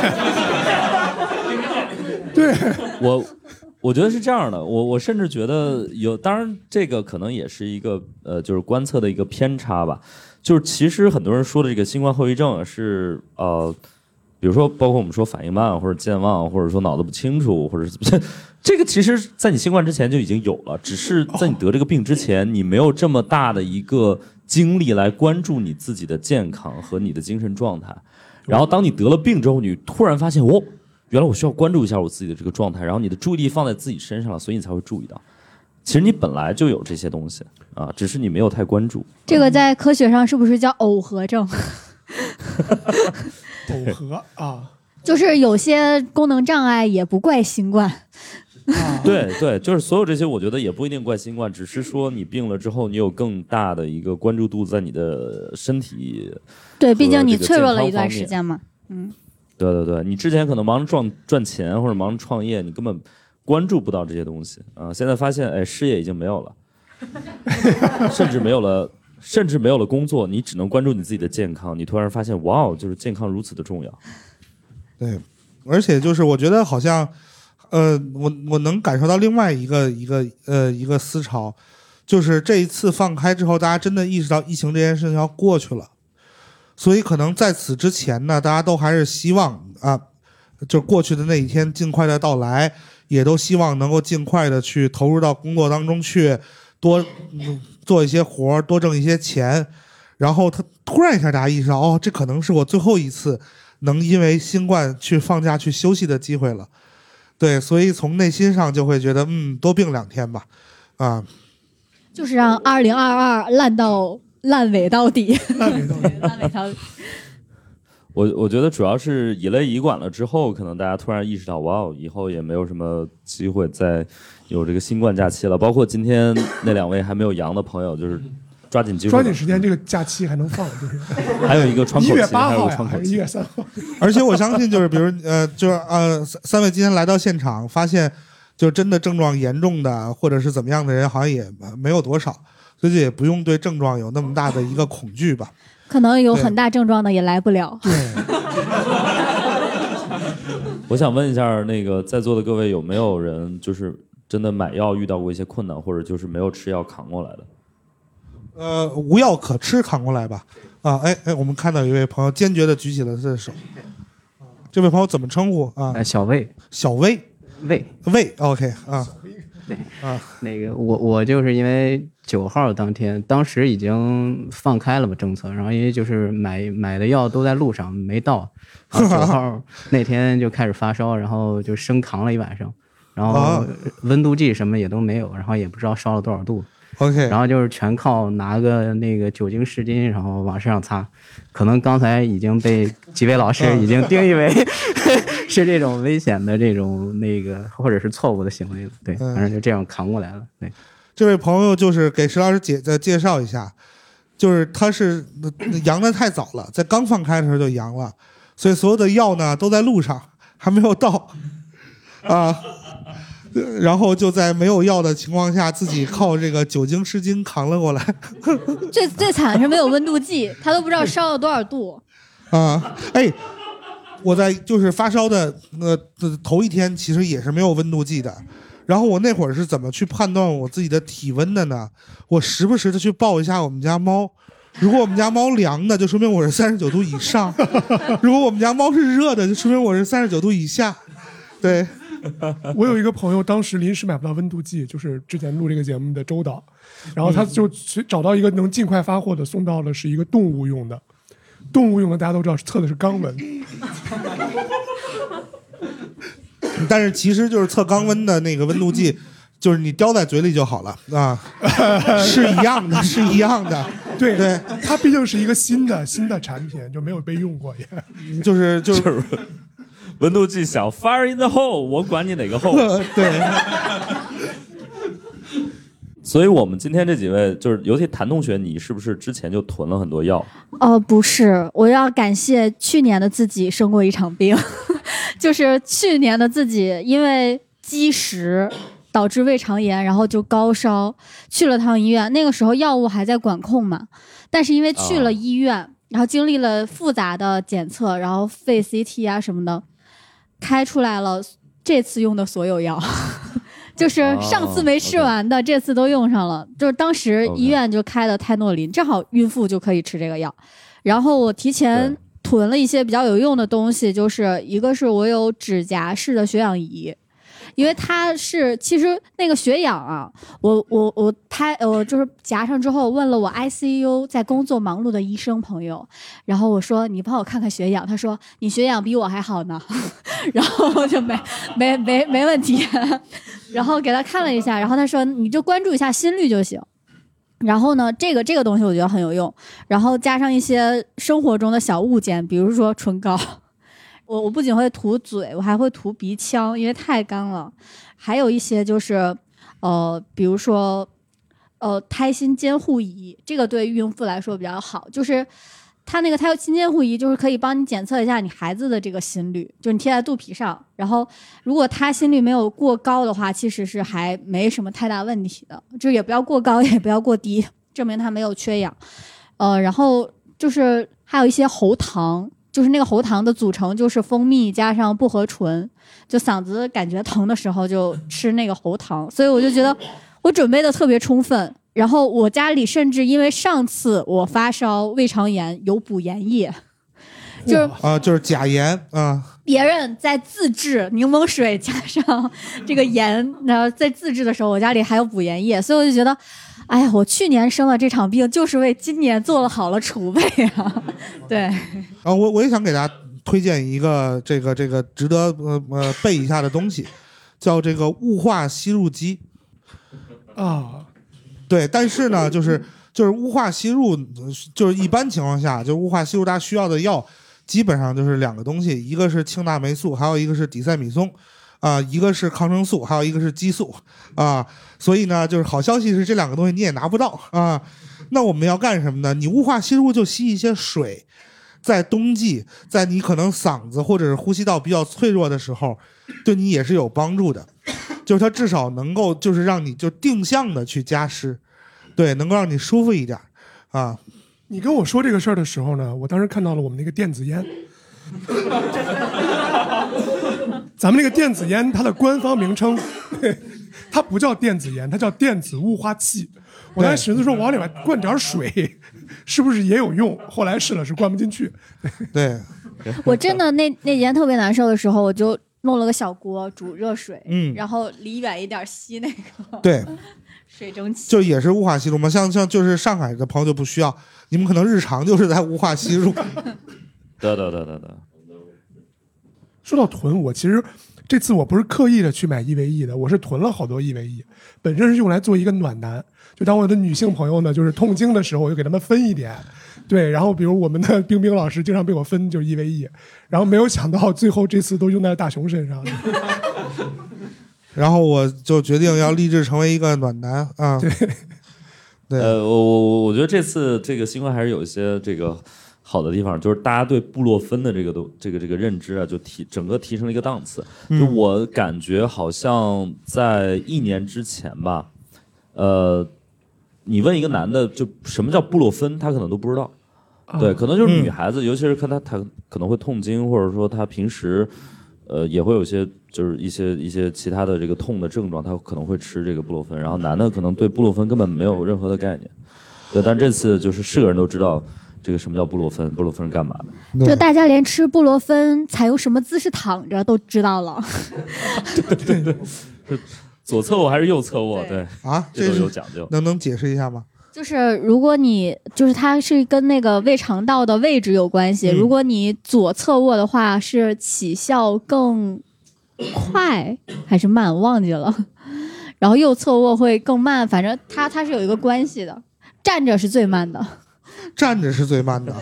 对，我我觉得是这样的，我我甚至觉得有，当然这个可能也是一个呃，就是观测的一个偏差吧。就是其实很多人说的这个新冠后遗症是呃，比如说包括我们说反应慢或者健忘，或者说脑子不清楚，或者是怎么，这个其实在你新冠之前就已经有了，只是在你得这个病之前，你没有这么大的一个精力来关注你自己的健康和你的精神状态。然后当你得了病之后，你突然发现哦。原来我需要关注一下我自己的这个状态，然后你的注意力放在自己身上了，所以你才会注意到。其实你本来就有这些东西啊，只是你没有太关注。这个在科学上是不是叫耦合症？耦合啊，就是有些功能障碍也不怪新冠。对对，就是所有这些，我觉得也不一定怪新冠，只是说你病了之后，你有更大的一个关注度在你的身体。对，毕竟你脆弱了一段时间嘛。嗯，对对对，你之前可能忙着赚赚钱或者忙着创业，你根本关注不到这些东西啊。现在发现，哎，事业已经没有了，甚至没有了，甚至没有了工作，你只能关注你自己的健康。你突然发现，哇哦，就是健康如此的重要。对，而且就是我觉得好像，呃，我我能感受到另外一个一个呃一个思潮，就是这一次放开之后，大家真的意识到疫情这件事情要过去了，所以可能在此之前呢，大家都还是希望啊，就过去的那一天尽快的到来，也都希望能够尽快的去投入到工作当中去，多、做一些活儿，多挣一些钱。然后他突然一下，大家意识到，哦，这可能是我最后一次能因为新冠去放假去休息的机会了。对，所以从内心上就会觉得，嗯，多病两天吧，啊，就是让二零二二烂到烂尾到底，烂尾到底。烂尾到底。我我觉得主要是以类以管了之后，可能大家突然意识到，哇哦，以后也没有什么机会再有这个新冠假期了。包括今天那两位还没有阳的朋友，就是抓紧机会，抓紧时间，这个假期还能放，就是 还有一个窗口期，还有月八号呀，个窗口期还是一月。三号？而且我相信，就是比如呃，就是呃，三三位今天来到现场，发现就真的症状严重的或者是怎么样的人，好像也没有多少，所以也不用对症状有那么大的一个恐惧吧。可能有很大症状的也来不了。对，我想问一下，那个在座的各位有没有人就是真的买药遇到过一些困难，或者就是没有吃药扛过来的？呃，无药可吃，扛过来吧。啊，哎哎，我们看到有一位朋友坚决的举起了他的手。这位朋友怎么称呼啊？哎，小魏，小魏，魏魏，OK 啊，对啊，那个我我就是因为九号当天，当时已经放开了嘛政策，然后因为就是买买的药都在路上没到，九号 那天就开始发烧，然后就生扛了一晚上，然后啊温度计什么也都没有，然后也不知道烧了多少度。OK，然后就是全靠拿个那个酒精湿巾，然后往身上擦。可能刚才已经被几位老师已经定义为 是这种危险的这种那个或者是错误的行为了。对，嗯反正就这样扛过来了。对，这位朋友就是给石老师介呃介绍一下，就是他是呃阳的太早了，在刚放开的时候就阳了，所以所有的药呢都在路上，还没有到啊。然后就在没有药的情况下，自己靠这个酒精湿巾扛了过来最最惨的是没有温度计，他都不知道烧了多少度。啊！哎，我在就是发烧的呃呃头一天，其实也是没有温度计的。然后我那会儿是怎么去判断我自己的体温的呢？我时不时的去抱一下我们家猫，如果我们家猫凉的，就说明我是三十九度以上；如果我们家猫是热的，就说明我是三十九度以下。对，我有一个朋友，当时临时买不到温度计，就是之前录这个节目的周导，然后他就去找到一个能尽快发货的，送到了是一个动物用的，动物用的大家都知道测的是肛温，但是其实就是测肛温的那个温度计，就是你叼在嘴里就好了啊，是一样的，是一样的。对对，它毕竟是一个新的新的产品，就没有被用过也。就是就是温度计小，fire in the hole，我管你哪个 hole。对。所以我们今天这几位，就是尤其谭同学，你是不是之前就囤了很多药？哦，不是，我要感谢去年的自己生过一场病，就是去年的自己因为积食导致胃肠炎，然后就高烧，去了趟医院。那个时候药物还在管控嘛，但是因为去了医院，然后经历了复杂的检测，然后肺 CT 啊什么的，开出来了这次用的所有药。就是上次没吃完的，这次都用上了。就是当时医院就开的泰诺林，正好孕妇就可以吃这个药。然后我提前囤了一些比较有用的东西，就是一个是我有指甲式的血氧仪，因为他是其实那个血氧啊，我我我他我就是夹上之后问了我 ICU 在工作忙碌的医生朋友，然后我说你帮我看看血氧，他说你血氧比我还好呢，然后我就没没没没问题，然后给他看了一下，然后他说你就关注一下心率就行。然后呢，这个这个东西我觉得很有用，然后加上一些生活中的小物件，比如说唇膏，我我不仅会涂嘴，我还会涂鼻腔，因为太干了。还有一些就是，呃，比如说，呃，胎心监护仪，这个对孕妇来说比较好，就是它那个胎心监护仪就是可以帮你检测一下你孩子的这个心率，就你贴在肚皮上，然后如果他心率没有过高的话，其实是还没什么太大问题的，就也不要过高，也不要过低，证明他没有缺氧。呃，然后就是还有一些喉糖，就是那个喉糖的组成就是蜂蜜加上薄荷醇，就嗓子感觉疼的时候就吃那个喉糖，所以我就觉得我准备的特别充分。然后我家里甚至因为上次我发烧胃肠炎有补盐液，就是啊，就是假盐啊，别人在自制柠檬水加上这个盐，然后在自制的时候，我家里还有补盐液，所以我就觉得，哎呀，我去年生了这场病，就是为今年做了好了储备啊。对，啊，我我也想给大家推荐一个这个这个值得呃呃背一下的东西，叫这个雾化吸入机。啊，对，但是呢，就是就是雾化吸入，呃就是一般情况下，就是雾化吸入，大家需要的药基本上就是两个东西，一个是庆大霉素，还有一个是底塞米松。啊、一个是抗生素，还有一个是激素啊，所以呢，就是好消息是这两个东西你也拿不到啊。那我们要干什么呢？你雾化吸入就吸一些水，在冬季，在你可能嗓子或者是呼吸道比较脆弱的时候，对你也是有帮助的。就是它至少能够就是让你就定向的去加湿，对，能够让你舒服一点啊。你跟我说这个事儿的时候呢，我当时看到了我们那个电子烟。咱们那个电子烟，它的官方名称 它不叫电子烟，它叫电子雾化器。我当时寻思说往里面灌点水，是不是也有用？后来试了是灌不进去。对，我真的那那几天特别难受的时候，我就弄了个小锅煮热水，嗯然后离远一点吸那个对，水蒸气。就也是雾化吸入嘛。像像就是上海的朋友就不需要，你们可能日常就是在雾化吸入。得得得得得，说到囤，我其实这次我不是刻意的去买 EVE 的，我是囤了好多 EVE，本身是用来做一个暖男。就当我的女性朋友呢，就是痛经的时候，我就给他们分一点。对，然后比如我们的 冰冰老师经常被我分就是 EVE，然后没有想到最后这次都用在大熊身上。然后我就决定要立志成为一个暖男啊。对，对呃，我我我我觉得这次这个新冠还是有一些这个好的地方，就是大家对布洛芬的这个都这个这个认知啊，就提整个提升了一个档次。嗯就我感觉好像在一年之前吧，呃，你问一个男的，就什么叫布洛芬，他可能都不知道。对，可能就是女孩子，尤其是看她，她可能会痛经，或者说她平时，呃，也会有些就是一些一些其他的这个痛的症状，她可能会吃这个布洛芬。然后男的可能对布洛芬根本没有任何的概念。对，但这次就是是个人都知道这个什么叫布洛芬，布洛芬是干嘛的。就大家连吃布洛芬采用什么姿势躺着都知道了。对对，对 左侧卧还是右侧卧？对啊，这都有讲究。能能解释一下吗？就是如果你就是它是跟那个胃肠道的位置有关系，嗯如果你左侧卧的话，是起效更快还是慢？忘记了。然后右侧卧会更慢，反正它它是有一个关系的。站着是最慢的，站着是最慢的。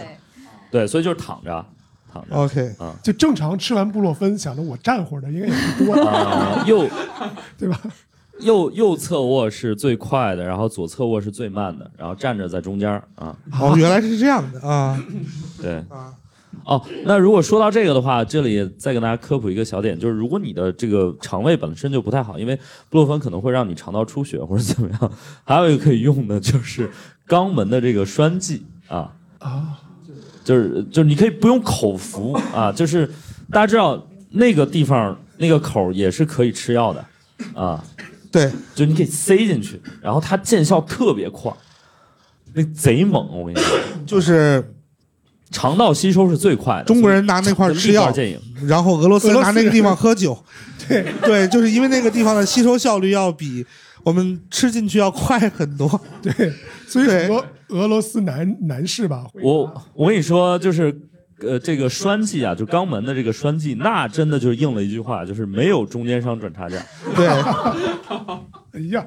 对，所以就是躺着，躺着。OK，啊，就正常吃完布洛芬，想着我站会儿的应该也不多啊，右 对吧？右右侧卧是最快的，然后左侧卧是最慢的，然后站着在中间儿啊。哦，原来是这样的啊。对啊。哦，那如果说到这个的话，这里再跟大家科普一个小点，就是如果你的这个肠胃本身就不太好，因为布洛芬可能会让你肠道出血或者怎么样，还有一个可以用的就是肛门的这个栓剂啊。啊，就是就是你可以不用口服啊，就是大家知道那个地方那个口儿也是可以吃药的啊。对，就你可以塞进去，然后它见效特别快，那贼猛，我跟你说，就是肠道吸收是最快的。中国人拿那块吃药然后俄罗斯人拿那个地方喝酒。对对，就是因为那个地方的吸收效率要比我们吃进去要快很多。对，所以很多俄罗斯男男士吧，我我跟你说，就是呃，这个栓剂啊，就肛门的这个栓剂，那真的就是应了一句话，就是没有中间商赚差价。对，哎呀，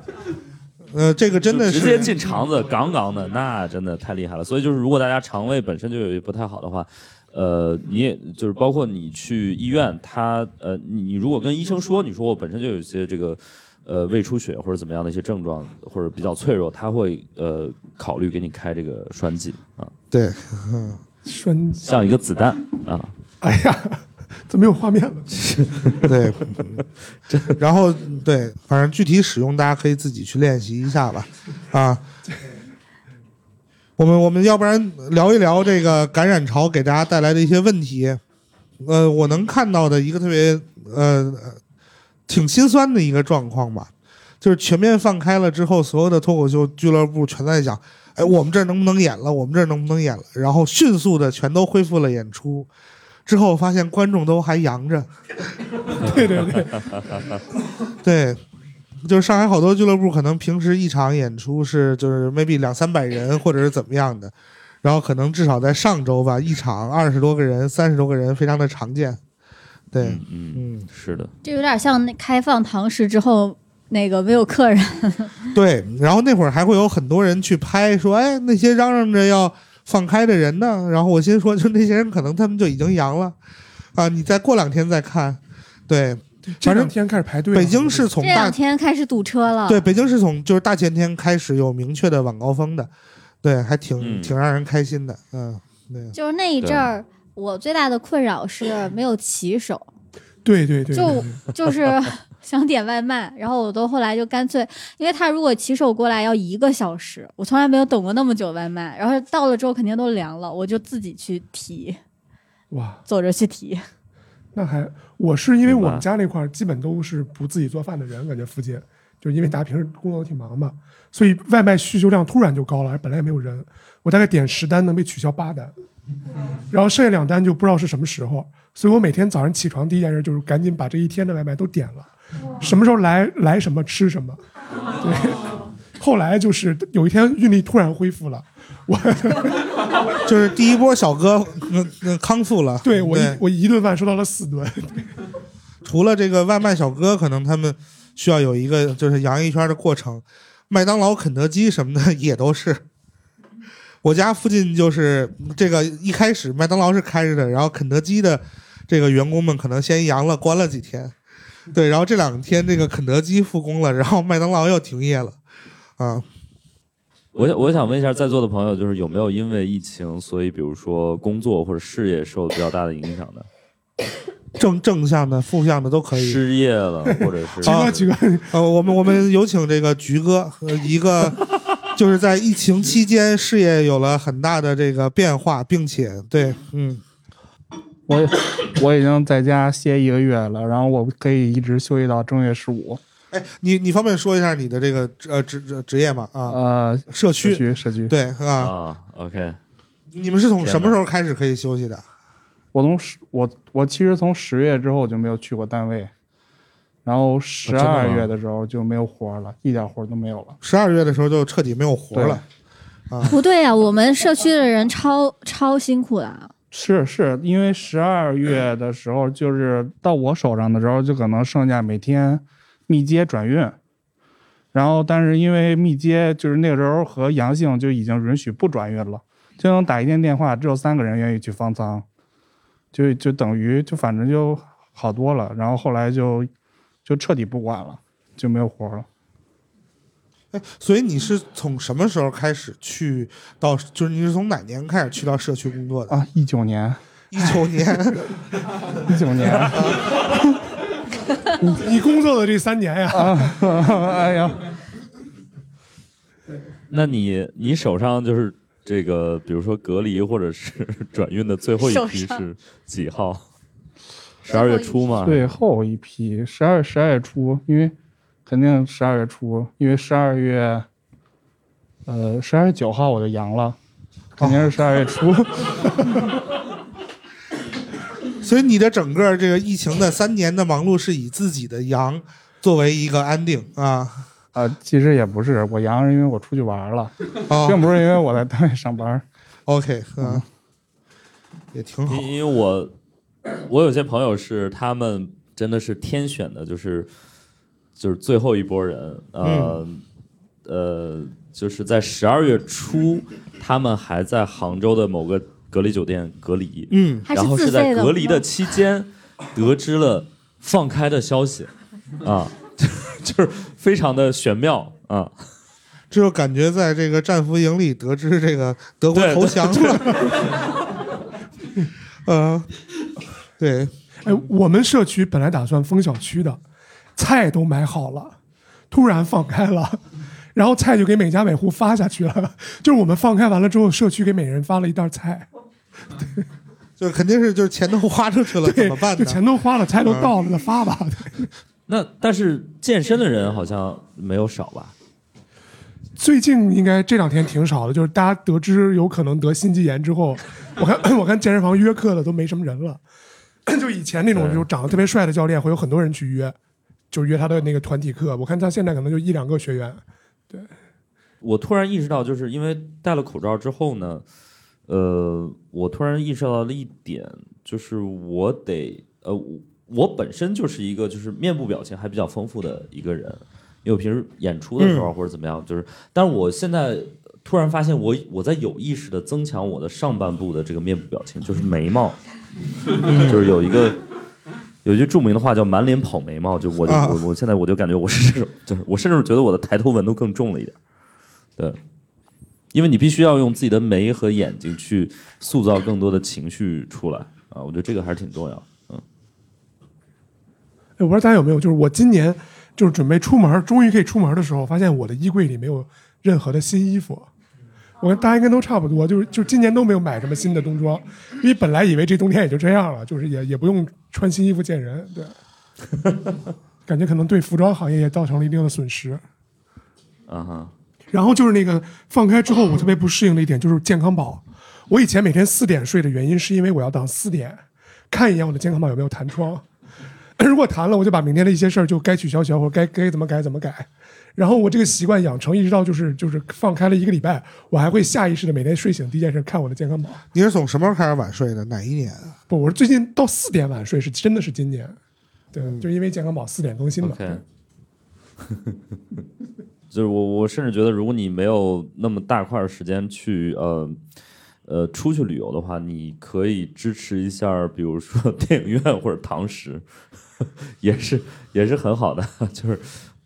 呃，这个真的是直接进肠子，杠杠的，那真的太厉害了。所以就是，如果大家肠胃本身就有不太好的话，呃，你也就是包括你去医院，他呃，你你如果跟医生说，你说我本身就有一些这个呃胃出血或者怎么样的一些症状，或者比较脆弱，他会呃考虑给你开这个栓剂啊，对，嗯栓像一个子弹啊。哎呀，怎么有画面了？对，然后对，反正具体使用大家可以自己去练习一下吧，啊。我们我们要不然聊一聊这个感染潮给大家带来的一些问题。呃，我能看到的一个特别呃挺心酸的一个状况吧，就是全面放开了之后，所有的脱口秀俱乐部全在讲，哎，我们这儿能不能演了？我们这儿能不能演了？然后迅速的全都恢复了演出。之后发现观众都还扬着，对 对对，对，就是上海好多俱乐部可能平时一场演出是就是 maybe 两三百人或者是怎么样的，然后可能至少在上周吧，一场二十多个人、三十多个人非常的常见。对，嗯嗯，是的，这有点像那开放堂食之后那个没有客人。对，然后那会儿还会有很多人去拍，说哎那些嚷嚷着要放开的人呢，然后我心说就那些人可能他们就已经阳了，啊，你再过两天再看，对，这两天开始排队了。北京是从大这两天开始堵车了。对，北京是从就是大前天开始有明确的晚高峰的，对，还挺、嗯。挺让人开心的，嗯，对，就是那一阵儿，我最大的困扰是 没有骑手，对对对，就对。对就 是想点外卖，然后我都后来就干脆，因为他如果骑手过来要一个小时，我从来没有等过那么久外卖，然后到了之后肯定都凉了，我就自己去提，哇，走着去提。那还我是因为我们家那块儿基本都是不自己做饭的人，感觉附近就因为大家平时工作都挺忙嘛，所以外卖需求量突然就高了，本来也没有人，我大概点十单能被取消八单，然后剩下两单就不知道是什么时候，所以我每天早上起床第一件事就是赶紧把这一天的外卖都点了，什么时候来来什么吃什么，对。后来就是有一天运力突然恢复了，我 就是第一波小哥那那康复了。对我一我一顿饭收到了四顿。除了这个外卖小哥，可能他们需要有一个就是扬一圈的过程。麦当劳、肯德基什么的也都是。我家附近就是这个一开始麦当劳是开着的，然后肯德基的这个员工们可能先阳了，关了几天。对，然后这两天这个肯德基复工了，然后麦当劳又停业了。啊，我想我想问一下在座的朋友，就是有没有因为疫情，所以比如说工作或者事业受比较大的影响的？正正向的、负向的都可以。失业了，或者是几个几个呃，我们我们有请这个菊哥，呃一个就是在疫情期间事业有了很大的这个变化，并且对，嗯，我我已经在家歇一个月了，然后我可以一直休息到正月十五。哎，你你方便说一下你的这个呃职职职业吗？啊，呃，社区。社区社区。对啊，啊，OK，你们是从什么时候开始可以休息的？我从十我我其实从十月之后就没有去过单位，然后十二月的时候就没有活了，一点活都没有了。十二月的时候就彻底没有活了。啊，不对呀、我们社区的人超超辛苦的。啊是是，因为十二月的时候，就是到我手上的时候，就可能剩下每天密接转运，然后但是因为密接就是那个时候和阳性就已经允许不转运了，就能打一天电话，只有三个人愿意去方舱，就就等于就反正就好多了，然后后来就就彻底不管了，就没有活了。哎，所以你是从什么时候开始去到？就是你是从哪年开始去到社区工作的？啊，一九年，一九年，一九年，你你工作的这三年呀，哎呀，那你你手上就是这个，比如说隔离或者是 转运的最后一批是几号？十二月初嘛？最后一批十二十二月初，因为肯定十二月初，因为十二月，呃，十二月九号我就阳了，肯定是十二月初。所以你的整个这个疫情的三年的忙碌是以自己的阳作为一个安定啊。呃，其实也不是，我阳是因为我出去玩了，哦并不是因为我在单位上班。OK，嗯，也挺好。因因为我 我有些朋友是他们真的是天选的，就是就是最后一波人，呃、嗯。呃，就是在十二月初，他们还在杭州的某个隔离酒店隔离，嗯。然后是在隔离的期间得知了放开的消息，啊，就是非常的玄妙啊。这就感觉在这个战俘营里得知这个德国投降了。呃，对，哎，我们社区本来打算封小区的，菜都买好了，突然放开了，然后菜就给每家每户发下去了。就是我们放开完了之后，社区给每人发了一袋菜，对就肯定是就是钱都花出去了，怎么办呢？就钱都花了，菜都到了，那发吧。那但是健身的人好像没有少吧？最近应该这两天挺少的，就是大家得知有可能得心肌炎之后，我看 我看健身房约课的都没什么人了。就以前那种就长得特别帅的教练，会有很多人去约，就是约他的那个团体课。我看他现在可能就一两个学员。对，我突然意识到，就是因为戴了口罩之后呢，呃，我突然意识到了一点，就是我得呃，我我本身就是一个就是面部表情还比较丰富的一个人，因为我平时演出的时候嗯或者怎么样，就是，但是我现在突然发现我我在有意识的增强我的上半部的这个面部表情，就是眉毛，就是有一个。有一句著名的话叫“满脸跑眉毛”，就我就啊我我现在我就感觉我是这种，就是我甚至觉得我的抬头纹都更重了一点。对，因为你必须要用自己的眉和眼睛去塑造更多的情绪出来啊，我觉得这个还是挺重要的。嗯，哎，我不知道大家有没有，就是我今年就是准备出门，终于可以出门的时候，发现我的衣柜里没有任何的新衣服。我看大家应该都差不多，就是就今年都没有买什么新的冬装，因为本来以为这冬天也就这样了，就是也也不用穿新衣服见人。对，感觉可能对服装行业也造成了一定的损失。啊哈，然后就是那个放开之后，我特别不适应的一点就是健康宝。我以前每天四点睡的原因，是因为我要等四点看一眼我的健康宝有没有弹窗。如果弹了，我就把明天的一些事儿就该取消取消，或者该该怎么改怎么改。然后我这个习惯养成，一直到就是就是放开了一个礼拜，我还会下意识的每天睡醒第一件事看我的健康宝。你是从什么时候开始晚睡的？哪一年？不，我是最近到四点晚睡，是真的是今年。对，嗯就因为健康宝四点更新嘛。就是我，我甚至觉得，如果你没有那么大块时间去呃呃出去旅游的话，你可以支持一下，比如说电影院或者堂食，也是也是很好的，就是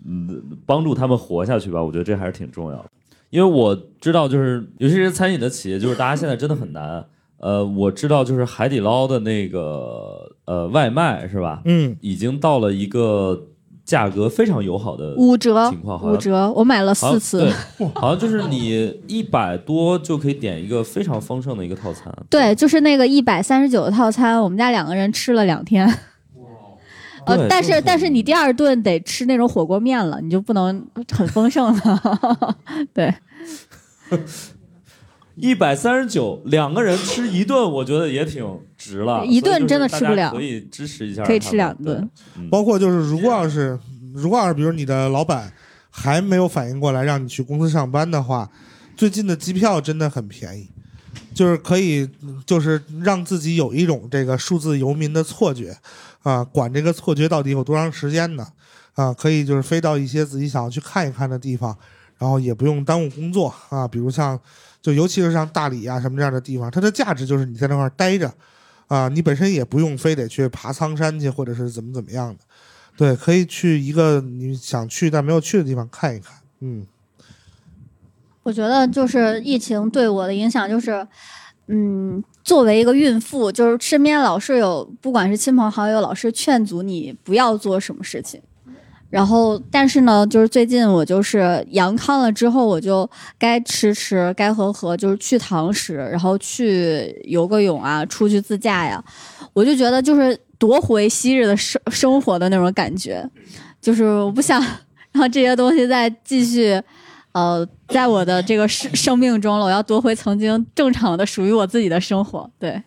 嗯帮助他们活下去吧。我觉得这还是挺重要的，因为我知道，就是有些餐饮的企业，就是大家现在真的很难。呃，我知道，就是海底捞的那个呃外卖是吧？嗯，已经到了一个价格非常友好的五折情况，五折，我买了四次。对，好像就是你一百多就可以点一个非常丰盛的一个套餐。对，就是那个一百三十九的套餐，我们家两个人吃了两天。呃，但是但是你第二顿得吃那种火锅面了，你就不能很丰盛了。对，一百三十九，两个人吃一顿，我觉得也挺值了。一顿真的吃不了可以支持一下，可以吃两顿。包括就是如果要是如果要是比如你的老板还没有反应过来让你去公司上班的话，最近的机票真的很便宜，就是可以就是让自己有一种这个数字游民的错觉啊，管这个错觉到底有多长时间呢？啊，可以就是飞到一些自己想要去看一看的地方，然后也不用耽误工作啊，比如像就尤其是像大理啊什么这样的地方，它的价值就是你在那块儿待着。啊，你本身也不用非得去爬苍山去，或者是怎么怎么样的，对，可以去一个你想去但没有去的地方看一看。嗯，我觉得就是疫情对我的影响就是，嗯，作为一个孕妇，就是身边老是有，不管是亲朋好友，老是劝阻你不要做什么事情。然后，但是呢，就是最近我就是阳康了之后，我就该吃吃，该喝喝，就是去堂食，然后去游个泳啊，出去自驾呀，我就觉得就是夺回昔日的生生活的那种感觉，就是我不想让这些东西再继续，呃，在我的这个生生命中了，我要夺回曾经正常的属于我自己的生活。对，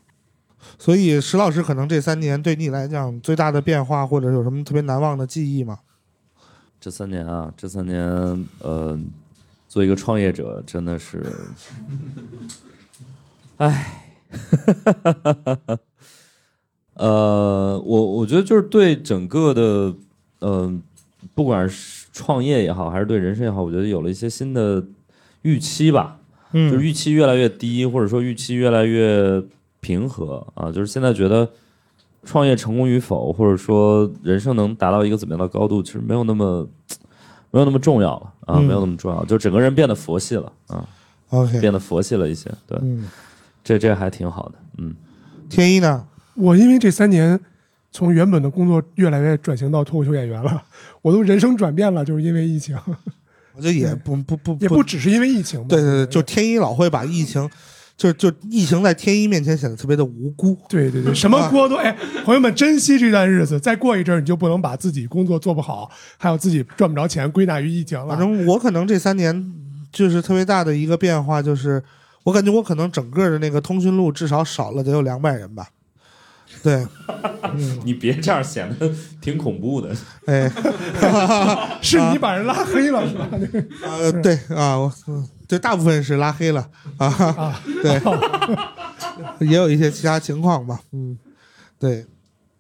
所以石老师可能这三年对你来讲最大的变化，或者有什么特别难忘的记忆吗？这三年啊，这三年，呃，做一个创业者真的是，唉，呃，我我觉得就是对整个的，嗯、不管是创业也好，还是对人生也好，我觉得有了一些新的预期吧，嗯就是预期越来越低，或者说预期越来越平和啊，就是现在觉得。创业成功与否，或者说人生能达到一个怎么样的高度，其实没有那么没有那么重要了啊，嗯没有那么重要，就整个人变得佛系了啊 OK 变得佛系了一些，对，嗯，这这还挺好的，嗯，天一呢？我因为这三年从原本的工作越来越转型到脱口秀演员了，我都人生转变了，就是因为疫情。我觉得也不不不也不只是因为疫情嘛。对对对，就天一老会把疫情，就就疫情在天一面前显得特别的无辜。对对对，什么锅都哎，朋友们珍惜这段日子，再过一阵儿你就不能把自己工作做不好，还有自己赚不着钱归纳于疫情了。反正我可能这三年就是特别大的一个变化，就是我感觉我可能整个的那个通讯录至少少了得有两百人吧。对，你别这样显得挺恐怖的，哎，是你把人拉黑了是吧？呃，对啊，我嗯对大部分是拉黑了啊，对，也有一些其他情况吧，嗯，对，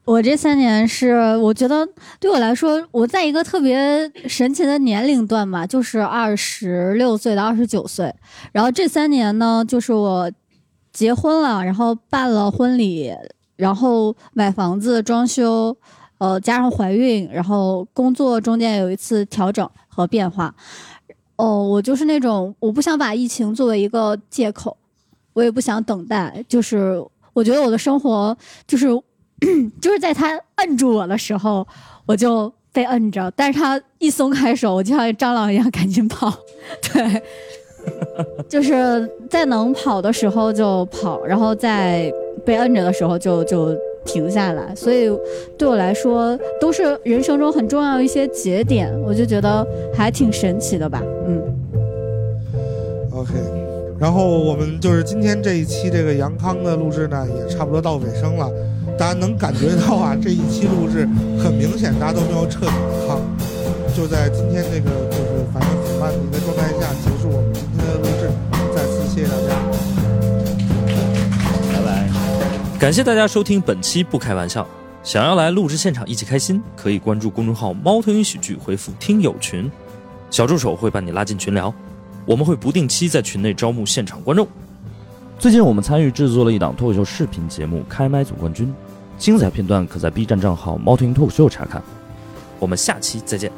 我这三年是，我觉得对我来说，我在一个特别神奇的年龄段吧，就是二十六岁到二十九岁。然后这三年呢，就是我结婚了，然后办了婚礼，然后买房子、装修，呃，加上怀孕，然后工作中间有一次调整和变化。哦，我就是那种我不想把疫情作为一个借口，我也不想等待，就是我觉得我的生活就是 就是在他摁住我的时候，我就被摁着，但是他一松开手，我就像蟑螂一样赶紧跑，对，就是在能跑的时候就跑，然后在被摁着的时候就就停下来，所以对我来说都是人生中很重要的一些节点，我就觉得还挺神奇的吧，嗯。OK，然后我们就是今天这一期这个杨康的录制呢，也差不多到尾声了。大家能感觉到啊，这一期录制很明显，大家都没有彻底的康，就在今天这个就是反应很慢的一个状态下感谢大家收听本期《不开玩笑》。想要来录制现场一起开心，可以关注公众号“猫头鹰喜剧”，回复“听友群”，小助手会把你拉进群聊。我们会不定期在群内招募现场观众。最近我们参与制作了一档脱口秀视频节目《开麦总冠军》，精彩片段可在 B 站账号“猫头鹰脱口秀”查看。我们下期再见。